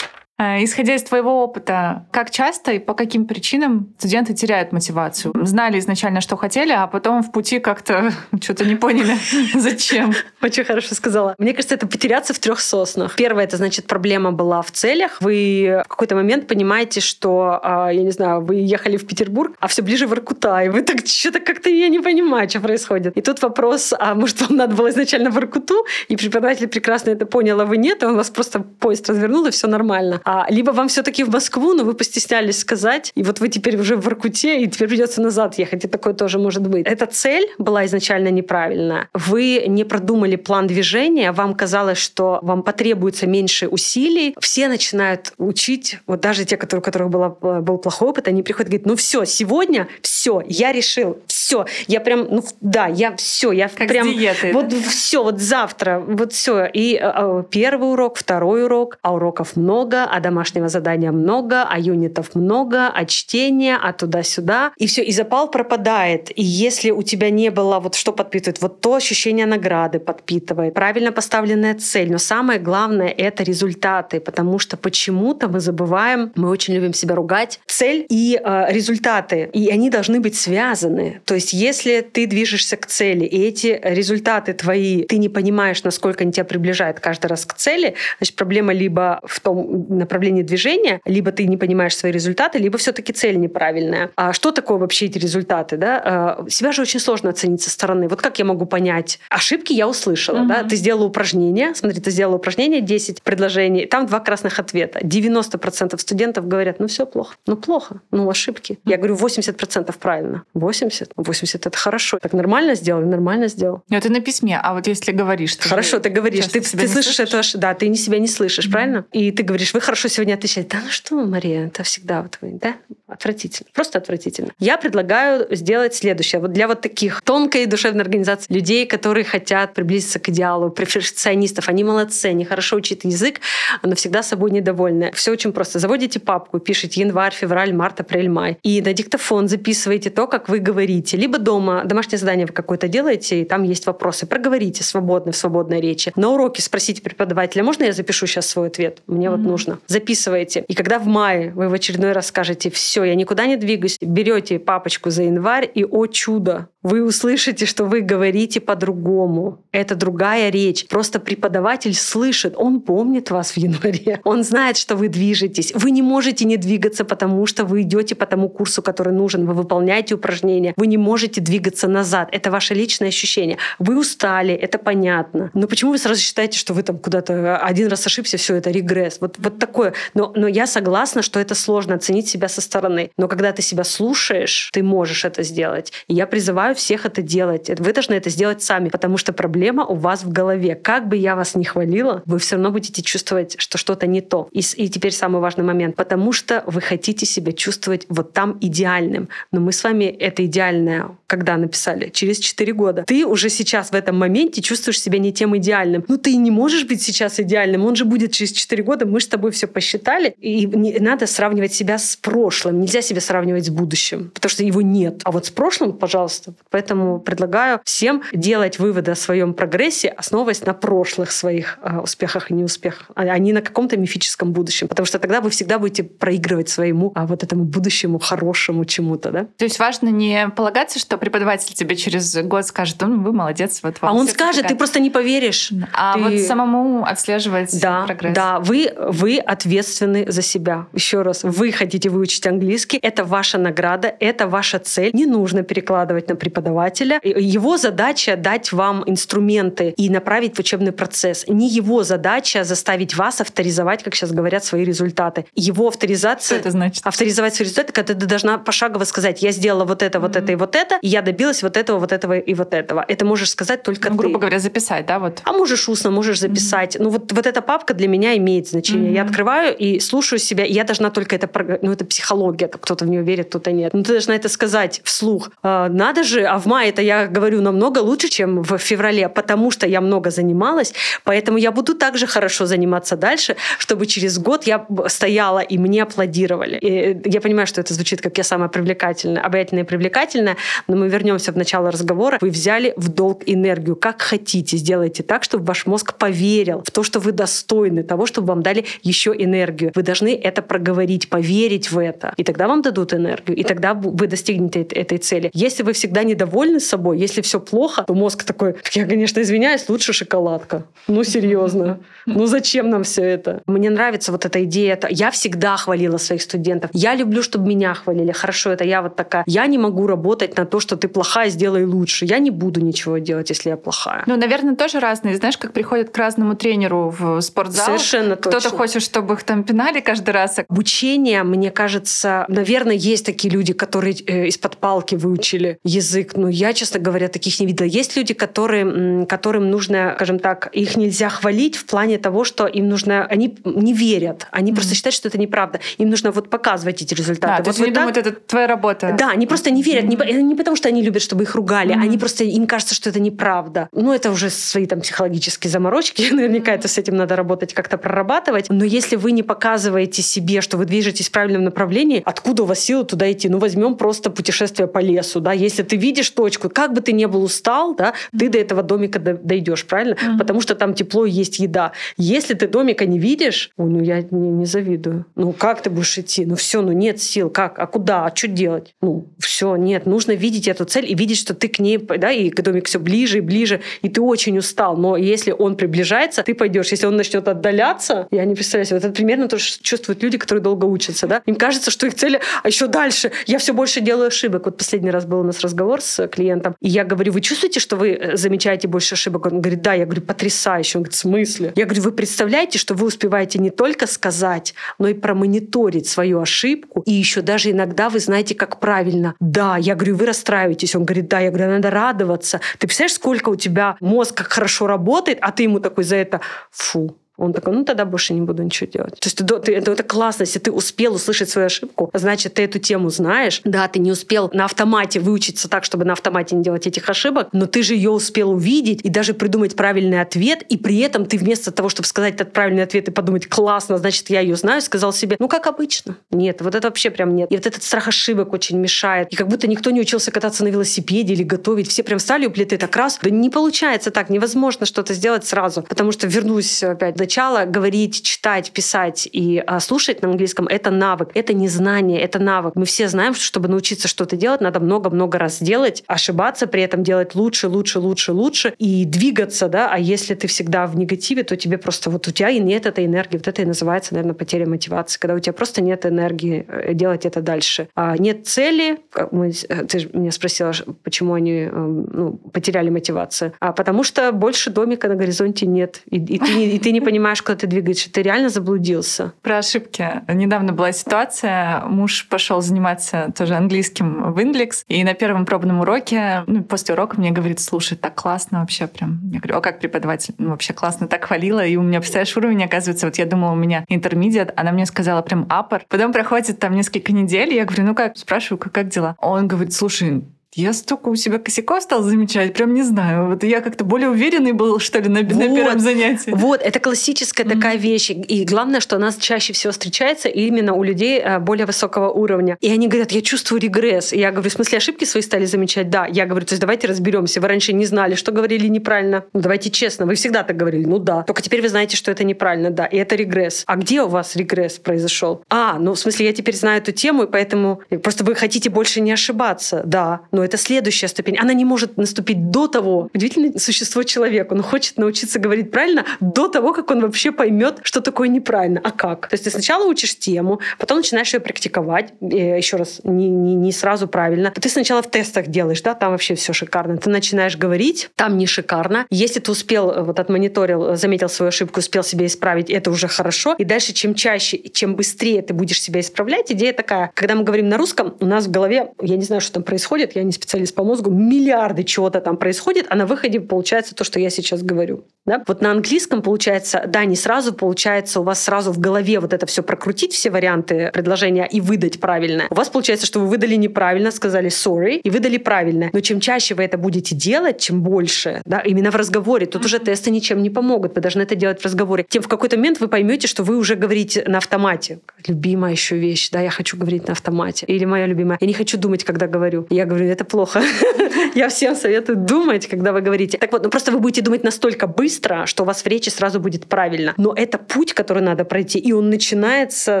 Э, исходя из твоего опыта, как часто и по каким причинам студенты теряют мотивацию? Знали изначально, что хотели, а потом в пути как-то что-то не поняли, зачем. Очень хорошо сказала. Мне кажется, это потеряться в трех соснах. Первое, это значит, проблема была в целях. Вы в какой-то момент понимаете, что, а, я не знаю, вы ехали в Петербург, а все ближе в Иркута, и вы так что-то как-то я не понимаю, что происходит. И тут вопрос, а может, вам надо было изначально в Иркуту, и преподаватель прекрасно это понял, а вы нет, и он вас просто поезд развернул, и все нормально. А, либо вам все-таки в Москву, но вы постеснялись сказать, и вот вы теперь уже в Иркуте, и теперь придется назад ехать, и такое тоже может быть. Эта цель была изначально неправильная. Вы не продумали план движения, вам казалось, что вам потребуется меньше усилий. Все начинают учить, вот даже те, которые, у которых было, был плохой опыт, они приходят и говорят, ну все, сегодня все, я решил, все, я прям, ну да, я все, я как прям, диеты, вот да? все, вот завтра, вот все. И э, первый урок, второй урок, а уроков много, а домашнего задания много, а юнитов много, а чтения, а туда-сюда. И все, и запал пропадает. И если у тебя не было, вот что подпитывает, вот то ощущение награды подпитывает, правильно поставленная цель. Но самое главное — это результаты, потому что почему-то мы забываем, мы очень любим себя ругать, цель и э, результаты, и они должны быть связаны. То есть если ты движешься к цели, и эти результаты твои, ты не понимаешь, насколько они тебя приближают каждый раз к цели, значит, проблема либо в том направлении движения, либо ты не понимаешь свои результаты, либо все-таки цель неправильная. А что такое вообще эти результаты? Да? А, себя же очень сложно оценить со стороны. Вот как я могу понять? Ошибки я услышала. Угу. Да? Ты сделала упражнение, смотри, ты сделала упражнение, 10 предложений, там два красных ответа. 90% студентов говорят, ну все плохо. Ну плохо, ну ошибки. Я говорю, 80% правильно. 80? 80 это хорошо. Так нормально сделал, нормально сделал. Но это на письме, а вот если говоришь... Ты хорошо, ты говоришь, ты, ты слышишь это, да, ты не себя не слышишь, mm-hmm. правильно? И ты говоришь, вы хорошо сегодня отвечаете. Да ну что, Мария, это всегда вот вы, да? Отвратительно, просто отвратительно. Я предлагаю сделать следующее. Вот для вот таких тонкой душевной организации людей, которые хотят приблизиться к идеалу, перфекционистов, они молодцы, они хорошо учат язык, но всегда собой недовольны. Все очень просто. Заводите папку, пишите январь, февраль, март, апрель, май. И на диктофон записываете то, как вы говорите. Либо дома домашнее задание вы какое-то делаете, и там есть вопросы. Проговорите свободно, в свободной речи. На уроке спросите преподавателя, можно я запишу сейчас свой ответ? Мне mm-hmm. вот нужно. Записывайте. И когда в мае вы в очередной раз скажете, все, я никуда не двигаюсь, берете папочку за январь, и, о чудо, вы услышите, что вы говорите по-другому. Это другая речь. Просто преподаватель слышит, он помнит вас в январе, он знает, что вы движетесь. Вы не можете не двигаться, потому что вы идете по тому курсу, который нужен, вы выполняете упражнения, вы не можете двигаться назад. Это ваше личное ощущение. Вы устали, это понятно. Но почему вы сразу считаете, что вы там куда-то один раз ошибся, все это регресс? Вот, вот такое. Но, но я согласна, что это сложно оценить себя со стороны. Но когда ты себя слушаешь, ты можешь это сделать. И я призываю всех это делать. Вы должны это сделать сами, потому что проблема у вас в голове. Как бы я вас ни хвалила, вы все равно будете чувствовать, что что-то не то. И, и теперь самый важный момент. Потому что вы хотите себя чувствовать вот там идеальным. Но мы с вами это идеальное когда написали? Через 4 года. Ты уже сейчас в этом моменте чувствуешь себя не тем идеальным. Ну, ты не можешь быть сейчас идеальным. Он же будет через 4 года. Мы с тобой все посчитали. И не надо сравнивать себя с прошлым. Нельзя себя сравнивать с будущим, потому что его нет. А вот с прошлым, пожалуйста. Поэтому предлагаю всем делать выводы о своем прогрессе, основываясь на прошлых своих э, успехах и неуспехах, а не на каком-то мифическом будущем. Потому что тогда вы всегда будете проигрывать своему а вот этому будущему хорошему чему-то. Да? То есть важно не полагаться, что преподаватель тебе через год скажет, ну, вы молодец, вот вам. А он скажет, ты просто не поверишь. А ты... вот самому отслеживать да, прогресс. Да, вы, вы ответственны за себя. Еще раз, вы хотите выучить английский, это ваша награда, это ваша цель. Не нужно перекладывать на преподавателя. Его задача дать вам инструменты и направить в учебный процесс. Не его задача заставить вас авторизовать, как сейчас говорят, свои результаты. Его авторизация... Что это значит? Авторизовать свои результаты, когда ты должна пошагово сказать, я сделала вот это, вот mm-hmm. это и вот это, и я добилась вот этого, вот этого и вот этого. Это можешь сказать только ну, ты. грубо говоря, записать, да, вот. А можешь устно, можешь записать. Mm-hmm. Ну вот, вот эта папка для меня имеет значение. Mm-hmm. Я открываю и слушаю себя, и я должна только это... Ну это психология, кто-то в нее верит, кто-то нет. Но ты должна это сказать вслух. А, надо же, хуже, а в мае это я говорю намного лучше, чем в феврале, потому что я много занималась, поэтому я буду также хорошо заниматься дальше, чтобы через год я стояла и мне аплодировали. И я понимаю, что это звучит как я самая привлекательная, обаятельная и привлекательная, но мы вернемся в начало разговора. Вы взяли в долг энергию. Как хотите, сделайте так, чтобы ваш мозг поверил в то, что вы достойны того, чтобы вам дали еще энергию. Вы должны это проговорить, поверить в это. И тогда вам дадут энергию. И тогда вы достигнете этой цели. Если вы всегда недовольны собой, если все плохо, то мозг такой, я, конечно, извиняюсь, лучше шоколадка. Ну, серьезно. Ну, зачем нам все это? Мне нравится вот эта идея. Я всегда хвалила своих студентов. Я люблю, чтобы меня хвалили. Хорошо, это я вот такая. Я не могу работать на то, что ты плохая, сделай лучше. Я не буду ничего делать, если я плохая. Ну, наверное, тоже разные. Знаешь, как приходят к разному тренеру в спортзал. Совершенно точно. Кто-то хочет, чтобы их там пинали каждый раз. Обучение, мне кажется, наверное, есть такие люди, которые э, из-под палки выучили язык. Но я, честно говоря, таких не видела. Есть люди, которые, которым нужно, скажем так, их нельзя хвалить в плане того, что им нужно... Они не верят. Они mm-hmm. просто считают, что это неправда. Им нужно вот показывать эти результаты. А, вот, то есть вот они так... думают, это твоя работа. Да, они просто не верят. Mm-hmm. Не, не потому, что они любят, чтобы их ругали. Mm-hmm. Они просто... Им кажется, что это неправда. Ну, это уже свои там психологические заморочки. Наверняка это с этим надо работать, как-то прорабатывать. Но если вы не показываете себе, что вы движетесь в правильном направлении, откуда у вас сила туда идти? Ну, возьмем просто путешествие по лесу, да. Если ты видишь точку, как бы ты ни был устал, да, ты до этого домика дойдешь, правильно? Mm-hmm. Потому что там тепло есть еда. Если ты домика не видишь, ой, ну я не, не завидую. Ну как ты будешь идти? Ну все, ну нет сил. Как? А куда? А что делать? Ну все, нет. Нужно видеть эту цель и видеть, что ты к ней, да, и к домик все ближе и ближе, и ты очень устал. Но если он приближается, ты пойдешь. Если он начнет отдаляться, я не представляю себе, вот это примерно то, что чувствуют люди, которые долго учатся, да. Им кажется, что их цели, а еще дальше. Я все больше делаю ошибок. Вот последний раз был у нас разговор с клиентом, и я говорю, вы чувствуете, что вы э, замечаете больше ошибок? Он говорит, да. Я говорю, потрясающе. Он говорит, в смысле? Я говорю, вы представляете, что вы успеваете не только сказать, но и промониторить свою ошибку, и еще даже иногда вы знаете, как правильно. Да, я говорю, вы расстраиваетесь. Он говорит, да. Я говорю, надо радоваться. Ты представляешь, сколько у тебя мозг как хорошо работает, а ты ему такой за это, фу, он такой, ну тогда больше не буду ничего делать. То есть ты, ты, это, это классно, если ты успел услышать свою ошибку, значит, ты эту тему знаешь. Да, ты не успел на автомате выучиться так, чтобы на автомате не делать этих ошибок, но ты же ее успел увидеть и даже придумать правильный ответ, и при этом ты вместо того, чтобы сказать этот правильный ответ и подумать, классно, значит, я ее знаю, сказал себе, ну как обычно. Нет, вот это вообще прям нет. И вот этот страх ошибок очень мешает. И как будто никто не учился кататься на велосипеде или готовить. Все прям стали у плиты так раз. Да не получается так, невозможно что-то сделать сразу. Потому что вернусь опять начала, говорить, читать, писать и а, слушать на английском — это навык, это не знание, это навык. Мы все знаем, что чтобы научиться что-то делать, надо много-много раз делать, ошибаться, при этом делать лучше, лучше, лучше, лучше и двигаться, да, а если ты всегда в негативе, то тебе просто вот у тебя и нет этой энергии, вот это и называется, наверное, потеря мотивации, когда у тебя просто нет энергии э, делать это дальше. А нет цели, мы, э, ты меня спросила, почему они э, ну, потеряли мотивацию, а потому что больше домика на горизонте нет, и, и, ты, и ты не понимаешь, куда ты двигаешься, ты реально заблудился. Про ошибки. Недавно была ситуация, муж пошел заниматься тоже английским в Индекс, и на первом пробном уроке, ну, после урока мне говорит, слушай, так классно вообще прям. Я говорю, а как преподаватель? Ну, вообще классно, так хвалила, и у меня, представляешь, уровень, оказывается, вот я думала, у меня интермедиат, она мне сказала прям апор. Потом проходит там несколько недель, я говорю, ну как, спрашиваю, как, как дела? Он говорит, слушай, я столько у себя косяков стал замечать, прям не знаю. Вот я как-то более уверенный был, что ли, на, вот, на первом занятии. Вот, это классическая mm-hmm. такая вещь. И главное, что у нас чаще всего встречается именно у людей э, более высокого уровня. И они говорят, я чувствую регресс. И я говорю, в смысле, ошибки свои стали замечать? Да. Я говорю, то есть давайте разберемся. Вы раньше не знали, что говорили неправильно. Ну, давайте честно, вы всегда так говорили. Ну да. Только теперь вы знаете, что это неправильно, да. И это регресс. А где у вас регресс произошел? А, ну, в смысле, я теперь знаю эту тему, и поэтому просто вы хотите больше не ошибаться. Да. Но это следующая ступень. Она не может наступить до того. Удивительное существо человек. Он хочет научиться говорить правильно до того, как он вообще поймет, что такое неправильно. А как? То есть ты сначала учишь тему, потом начинаешь ее практиковать. И, еще раз, не, не, не сразу правильно. Ты сначала в тестах делаешь, да, там вообще все шикарно. Ты начинаешь говорить, там не шикарно. Если ты успел, э, вот отмониторил, э, заметил свою ошибку, успел себя исправить, это уже хорошо. И дальше, чем чаще, чем быстрее ты будешь себя исправлять, идея такая, когда мы говорим на русском, у нас в голове, я не знаю, что там происходит, я не специалист по мозгу, миллиарды чего-то там происходит, а на выходе получается то, что я сейчас говорю. Да? Вот на английском получается, да, не сразу получается у вас сразу в голове вот это все прокрутить, все варианты предложения и выдать правильно. У вас получается, что вы выдали неправильно, сказали sorry и выдали правильно. Но чем чаще вы это будете делать, чем больше, да, именно в разговоре, тут уже тесты ничем не помогут, вы должны это делать в разговоре. Тем в какой-то момент вы поймете, что вы уже говорите на автомате. Любимая еще вещь, да, я хочу говорить на автомате. Или моя любимая, я не хочу думать, когда говорю. Я говорю, это плохо. Я всем советую думать, когда вы говорите. Так вот, ну просто вы будете думать настолько быстро, что у вас в речи сразу будет правильно. Но это путь, который надо пройти, и он начинается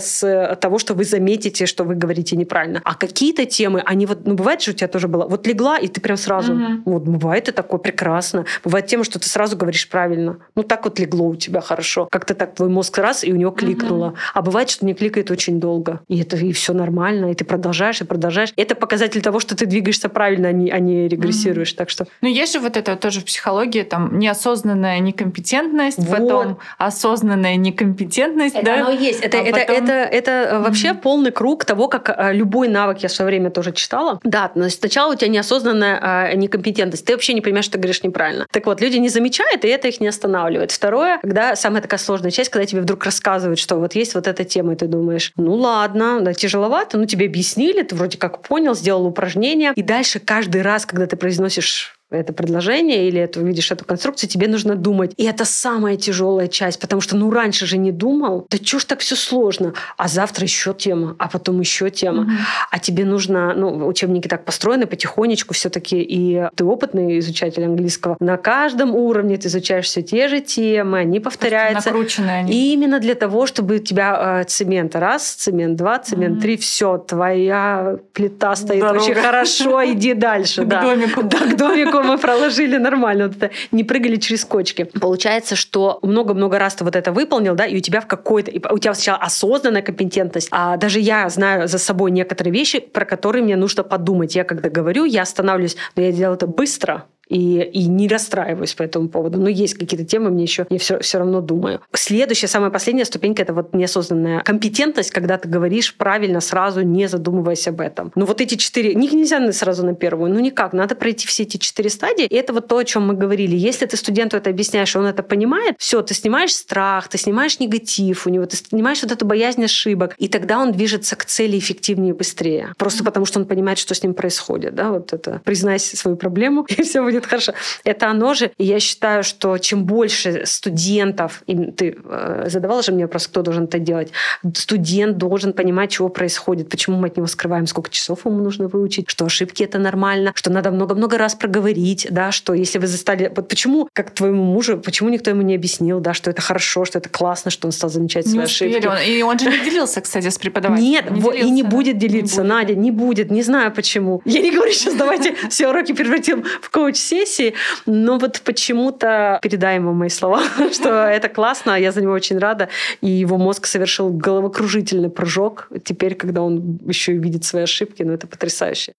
с того, что вы заметите, что вы говорите неправильно. А какие-то темы, они вот, ну бывает же у тебя тоже было, вот легла, и ты прям сразу, угу. вот бывает и такое прекрасно. Бывает тема, что ты сразу говоришь правильно. Ну так вот легло у тебя хорошо. Как-то так твой мозг раз, и у него кликнуло. Угу. А бывает, что не кликает очень долго. И это и все нормально, и ты продолжаешь, и продолжаешь. Это показатель того, что ты двигаешься правильно, а не, а не регрессируешь. Mm-hmm. Так что... Ну, есть же вот это тоже в психологии, там, неосознанная некомпетентность, вот. потом осознанная некомпетентность. Это да? оно есть. Это, а это, потом... это, это, это вообще mm-hmm. полный круг того, как э, любой навык, я в свое время тоже читала. Да, но сначала у тебя неосознанная а, некомпетентность. Ты вообще не понимаешь, что ты говоришь неправильно. Так вот, люди не замечают, и это их не останавливает. Второе, когда самая такая сложная часть, когда тебе вдруг рассказывают, что вот есть вот эта тема, и ты думаешь, ну ладно, да, тяжеловато, ну тебе объяснили, ты вроде как понял, сделал упражнение, и дальше каждый раз, когда ты произносишь это предложение или это видишь эту конструкцию, тебе нужно думать. И это самая тяжелая часть, потому что ну раньше же не думал, да чё ж так все сложно, а завтра еще тема, а потом еще тема, mm-hmm. а тебе нужно, ну учебники так построены потихонечку все-таки, и ты опытный изучатель английского, на каждом уровне ты изучаешь все те же темы, они повторяются. Накрученные они. И именно для того, чтобы у тебя э, цемент раз, цемент два, цемент mm-hmm. три, все, твоя плита стоит Дорога. очень хорошо, иди дальше. К домику. Да, к домику мы проложили нормально. Вот это, не прыгали через кочки. Получается, что много-много раз ты вот это выполнил, да, и у тебя в какой-то... У тебя сначала осознанная компетентность, а даже я знаю за собой некоторые вещи, про которые мне нужно подумать. Я когда говорю, я останавливаюсь, но я делаю это быстро, и, и не расстраиваюсь по этому поводу. Но есть какие-то темы, мне еще я все, все равно думаю. Следующая, самая последняя ступенька это вот неосознанная компетентность, когда ты говоришь правильно сразу, не задумываясь об этом. Ну вот эти четыре, них нельзя сразу на первую, ну никак, надо пройти все эти четыре стадии. И это вот то, о чем мы говорили. Если ты студенту это объясняешь, он это понимает, все, ты снимаешь страх, ты снимаешь негатив у него, ты снимаешь вот эту боязнь ошибок, и тогда он движется к цели эффективнее и быстрее. Просто потому, что он понимает, что с ним происходит. Да? Вот это признайся свою проблему, и все будет будет хорошо. Это оно же. И я считаю, что чем больше студентов, и ты э, задавала же мне вопрос, кто должен это делать, студент должен понимать, чего происходит, почему мы от него скрываем, сколько часов ему нужно выучить, что ошибки это нормально, что надо много-много раз проговорить, да, что если вы застали... Вот почему, как твоему мужу, почему никто ему не объяснил, да, что это хорошо, что это классно, что он стал замечать свои ошибки. Он, и он же не делился, кстати, с преподавателем. Нет, не делился, и не будет делиться, не будет. Надя, не будет, не знаю почему. Я не говорю сейчас, давайте все уроки превратим в коуч сессии, но вот почему-то передай ему мои слова, что это классно, я за него очень рада, и его мозг совершил головокружительный прыжок теперь, когда он еще и видит свои ошибки, ну это потрясающе.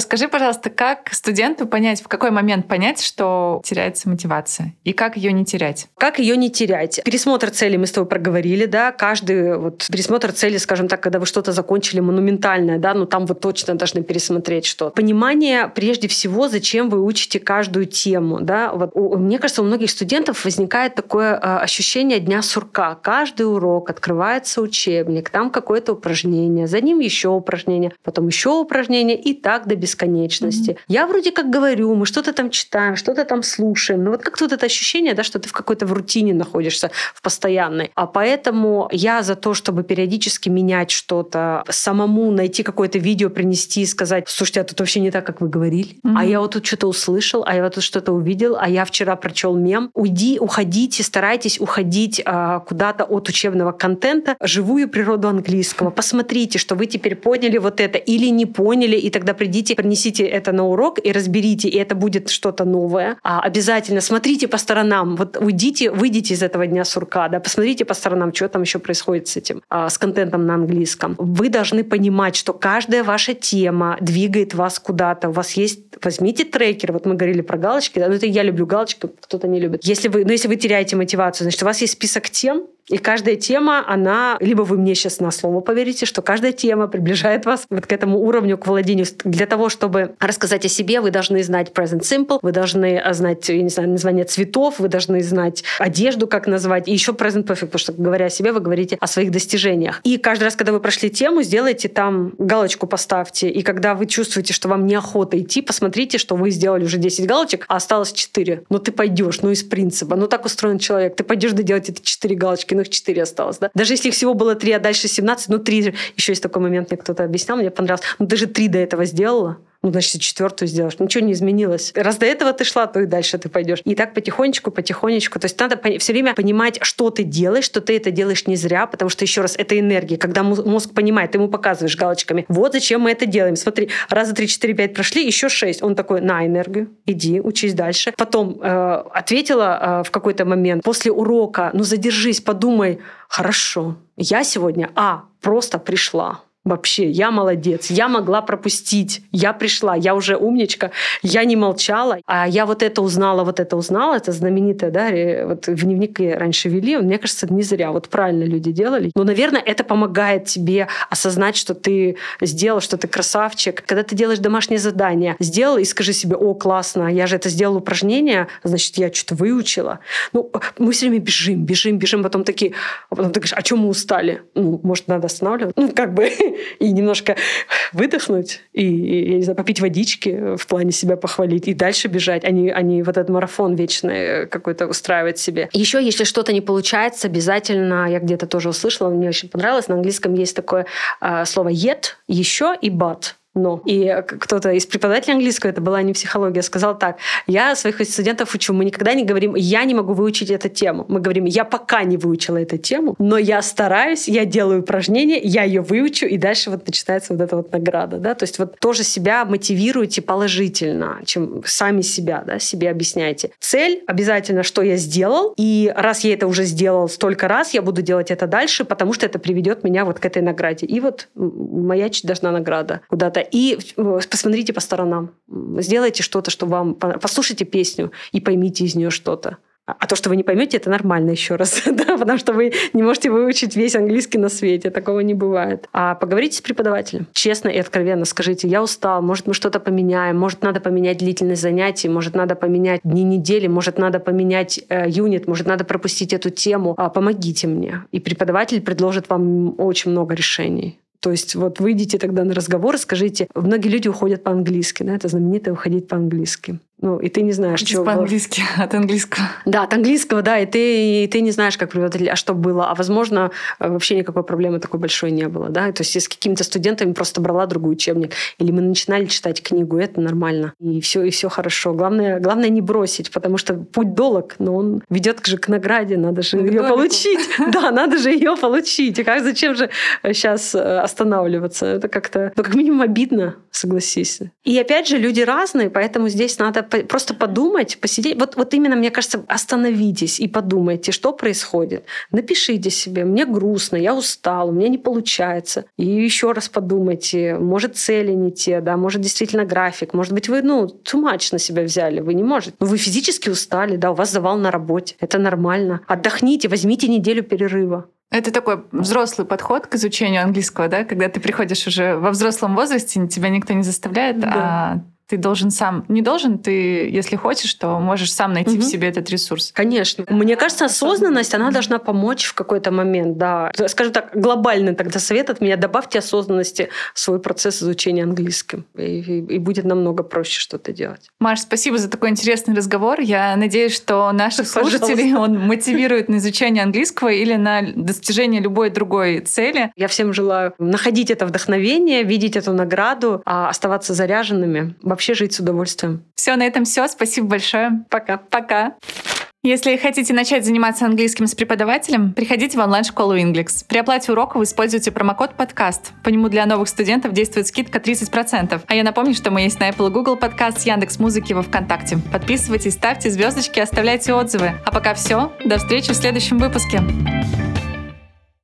Скажи, пожалуйста, как студенту понять, в какой момент понять, что теряется мотивация, и как ее не терять? Как ее не терять? Пересмотр цели мы с тобой проговорили, да, каждый вот пересмотр цели, скажем так, когда вы что-то закончили монументальное, да, ну там вы точно должны пересмотреть что. Понимание прежде всего, зачем вы учите каждую тему, да. Вот, у, мне кажется, у многих студентов возникает такое э, ощущение дня сурка. Каждый урок открывается учебник, там какое-то упражнение, за ним еще упражнение, потом еще упражнение и так до бесконечности. Mm-hmm. Я вроде как говорю, мы что-то там читаем, что-то там слушаем, но вот как тут это ощущение, да, что ты в какой-то в рутине находишься, в постоянной. А поэтому я за то, чтобы периодически менять что-то, самому найти какое-то видео, принести и сказать, слушайте, а тут вообще не так, как вы говорили, mm-hmm. а я вот тут что-то услышал, а я вот тут что-то увидел, а я вчера прочел мем. Уйди, уходите, старайтесь уходить а, куда-то от учебного контента, живую природу английского. Посмотрите, что вы теперь поняли вот это или не поняли, и тогда придите принесите это на урок и разберите, и это будет что-то новое. А обязательно смотрите по сторонам. Вот уйдите, выйдите из этого дня сурка, да, посмотрите по сторонам, что там еще происходит с этим, а, с контентом на английском. Вы должны понимать, что каждая ваша тема двигает вас куда-то. У вас есть, возьмите трекер, вот мы говорили про галочки, да, ну это я люблю галочки, кто-то не любит. Если вы, ну если вы теряете мотивацию, значит, у вас есть список тем, И каждая тема, она... Либо вы мне сейчас на слово поверите, что каждая тема приближает вас вот к этому уровню, к владению. Для того, чтобы рассказать о себе, вы должны знать present simple, вы должны знать, я не знаю, название цветов, вы должны знать одежду, как назвать, и еще present perfect, потому что, говоря о себе, вы говорите о своих достижениях. И каждый раз, когда вы прошли тему, сделайте там галочку поставьте. И когда вы чувствуете, что вам неохота идти, посмотрите, что вы сделали уже 10 галочек, а осталось 4. Ну ты пойдешь, ну из принципа. Ну так устроен человек. Ты пойдешь доделать эти 4 галочки, ну их 4 осталось. Да? Даже если их всего было 3, а дальше 17, ну 3. Еще есть такой момент, мне кто-то объяснял, мне понравилось. Ну ты же 3 до этого сделала ну, значит, четвертую сделаешь. Ничего не изменилось. Раз до этого ты шла, то и дальше ты пойдешь. И так потихонечку, потихонечку. То есть надо все время понимать, что ты делаешь, что ты это делаешь не зря, потому что, еще раз, это энергия. Когда мозг понимает, ты ему показываешь галочками, вот зачем мы это делаем. Смотри, раза три, четыре, пять прошли, еще шесть. Он такой, на энергию, иди, учись дальше. Потом э, ответила э, в какой-то момент, после урока, ну задержись, подумай, хорошо, я сегодня, а, просто пришла Вообще, я молодец, я могла пропустить, я пришла, я уже умничка, я не молчала, а я вот это узнала, вот это узнала, это знаменитое, да, вот в дневнике раньше вели, мне кажется, не зря, вот правильно люди делали. Но, наверное, это помогает тебе осознать, что ты сделал, что ты красавчик. Когда ты делаешь домашнее задание, сделал и скажи себе, о, классно, я же это сделал упражнение, значит, я что-то выучила. Ну, мы все время бежим, бежим, бежим, потом такие, а потом ты говоришь, а чем мы устали? Ну, может, надо останавливаться? Ну, как бы и немножко выдохнуть, и, я не знаю, попить водички в плане себя похвалить, и дальше бежать, а не, а не вот этот марафон вечный какой-то устраивать себе. Еще, если что-то не получается, обязательно, я где-то тоже услышала, мне очень понравилось, на английском есть такое э, слово yet, еще и but но. И кто-то из преподавателей английского, это была не психология, сказал так, я своих студентов учу, мы никогда не говорим, я не могу выучить эту тему. Мы говорим, я пока не выучила эту тему, но я стараюсь, я делаю упражнения, я ее выучу, и дальше вот начинается вот эта вот награда. Да? То есть вот тоже себя мотивируйте положительно, чем сами себя, да, себе объясняйте. Цель обязательно, что я сделал, и раз я это уже сделал столько раз, я буду делать это дальше, потому что это приведет меня вот к этой награде. И вот маячить должна награда куда-то и посмотрите по сторонам. Сделайте что-то, что вам... Послушайте песню и поймите из нее что-то. А, а то, что вы не поймете, это нормально еще раз, да, потому что вы не можете выучить весь английский на свете, такого не бывает. А поговорите с преподавателем, честно и откровенно скажите, я устал, может мы что-то поменяем, может надо поменять длительность занятий, может надо поменять дни недели, может надо поменять э, юнит, может надо пропустить эту тему, а, помогите мне. И преподаватель предложит вам очень много решений. То есть вот выйдите тогда на разговор и скажите, многие люди уходят по-английски, да, это знаменитое уходить по-английски. Ну, и ты не знаешь, что... По-английски, от английского. Да, от английского, да, и ты, и ты не знаешь, как преподаватель, а что было. А, возможно, вообще никакой проблемы такой большой не было, да. То есть я с какими-то студентами просто брала другой учебник. Или мы начинали читать книгу, это нормально. И все, и все хорошо. Главное, главное не бросить, потому что путь долг, но он ведет же к награде, надо же ее получить. Да, надо же ее получить. И как, зачем же сейчас э, останавливаться? Это как-то, ну, как минимум обидно, согласись. И опять же, люди разные, поэтому здесь надо просто подумать, посидеть. Вот, вот именно, мне кажется, остановитесь и подумайте, что происходит. Напишите себе, мне грустно, я устал, у меня не получается. И еще раз подумайте, может, цели не те, да, может, действительно график, может быть, вы, ну, too much на себя взяли, вы не можете. Но вы физически устали, да, у вас завал на работе, это нормально. Отдохните, возьмите неделю перерыва. Это такой взрослый подход к изучению английского, да, когда ты приходишь уже во взрослом возрасте, тебя никто не заставляет, да. а ты должен сам, не должен, ты, если хочешь, то можешь сам найти угу. в себе этот ресурс. Конечно. Мне кажется, осознанность, она должна помочь в какой-то момент, да. Скажем так, глобальный тогда совет от меня, добавьте осознанности в свой процесс изучения английского, и, и, и будет намного проще что-то делать. Маш, спасибо за такой интересный разговор. Я надеюсь, что наших слушателей он мотивирует на изучение английского или на достижение любой другой цели. Я всем желаю находить это вдохновение, видеть эту награду, а оставаться заряженными вообще жить с удовольствием. Все, на этом все. Спасибо большое. Пока. Пока. Если хотите начать заниматься английским с преподавателем, приходите в онлайн-школу Inglix. При оплате урока вы используете промокод «Подкаст». По нему для новых студентов действует скидка 30%. А я напомню, что мы есть на Apple Google подкаст, Яндекс Музыки во Вконтакте. Подписывайтесь, ставьте звездочки, оставляйте отзывы. А пока все. До встречи в следующем выпуске.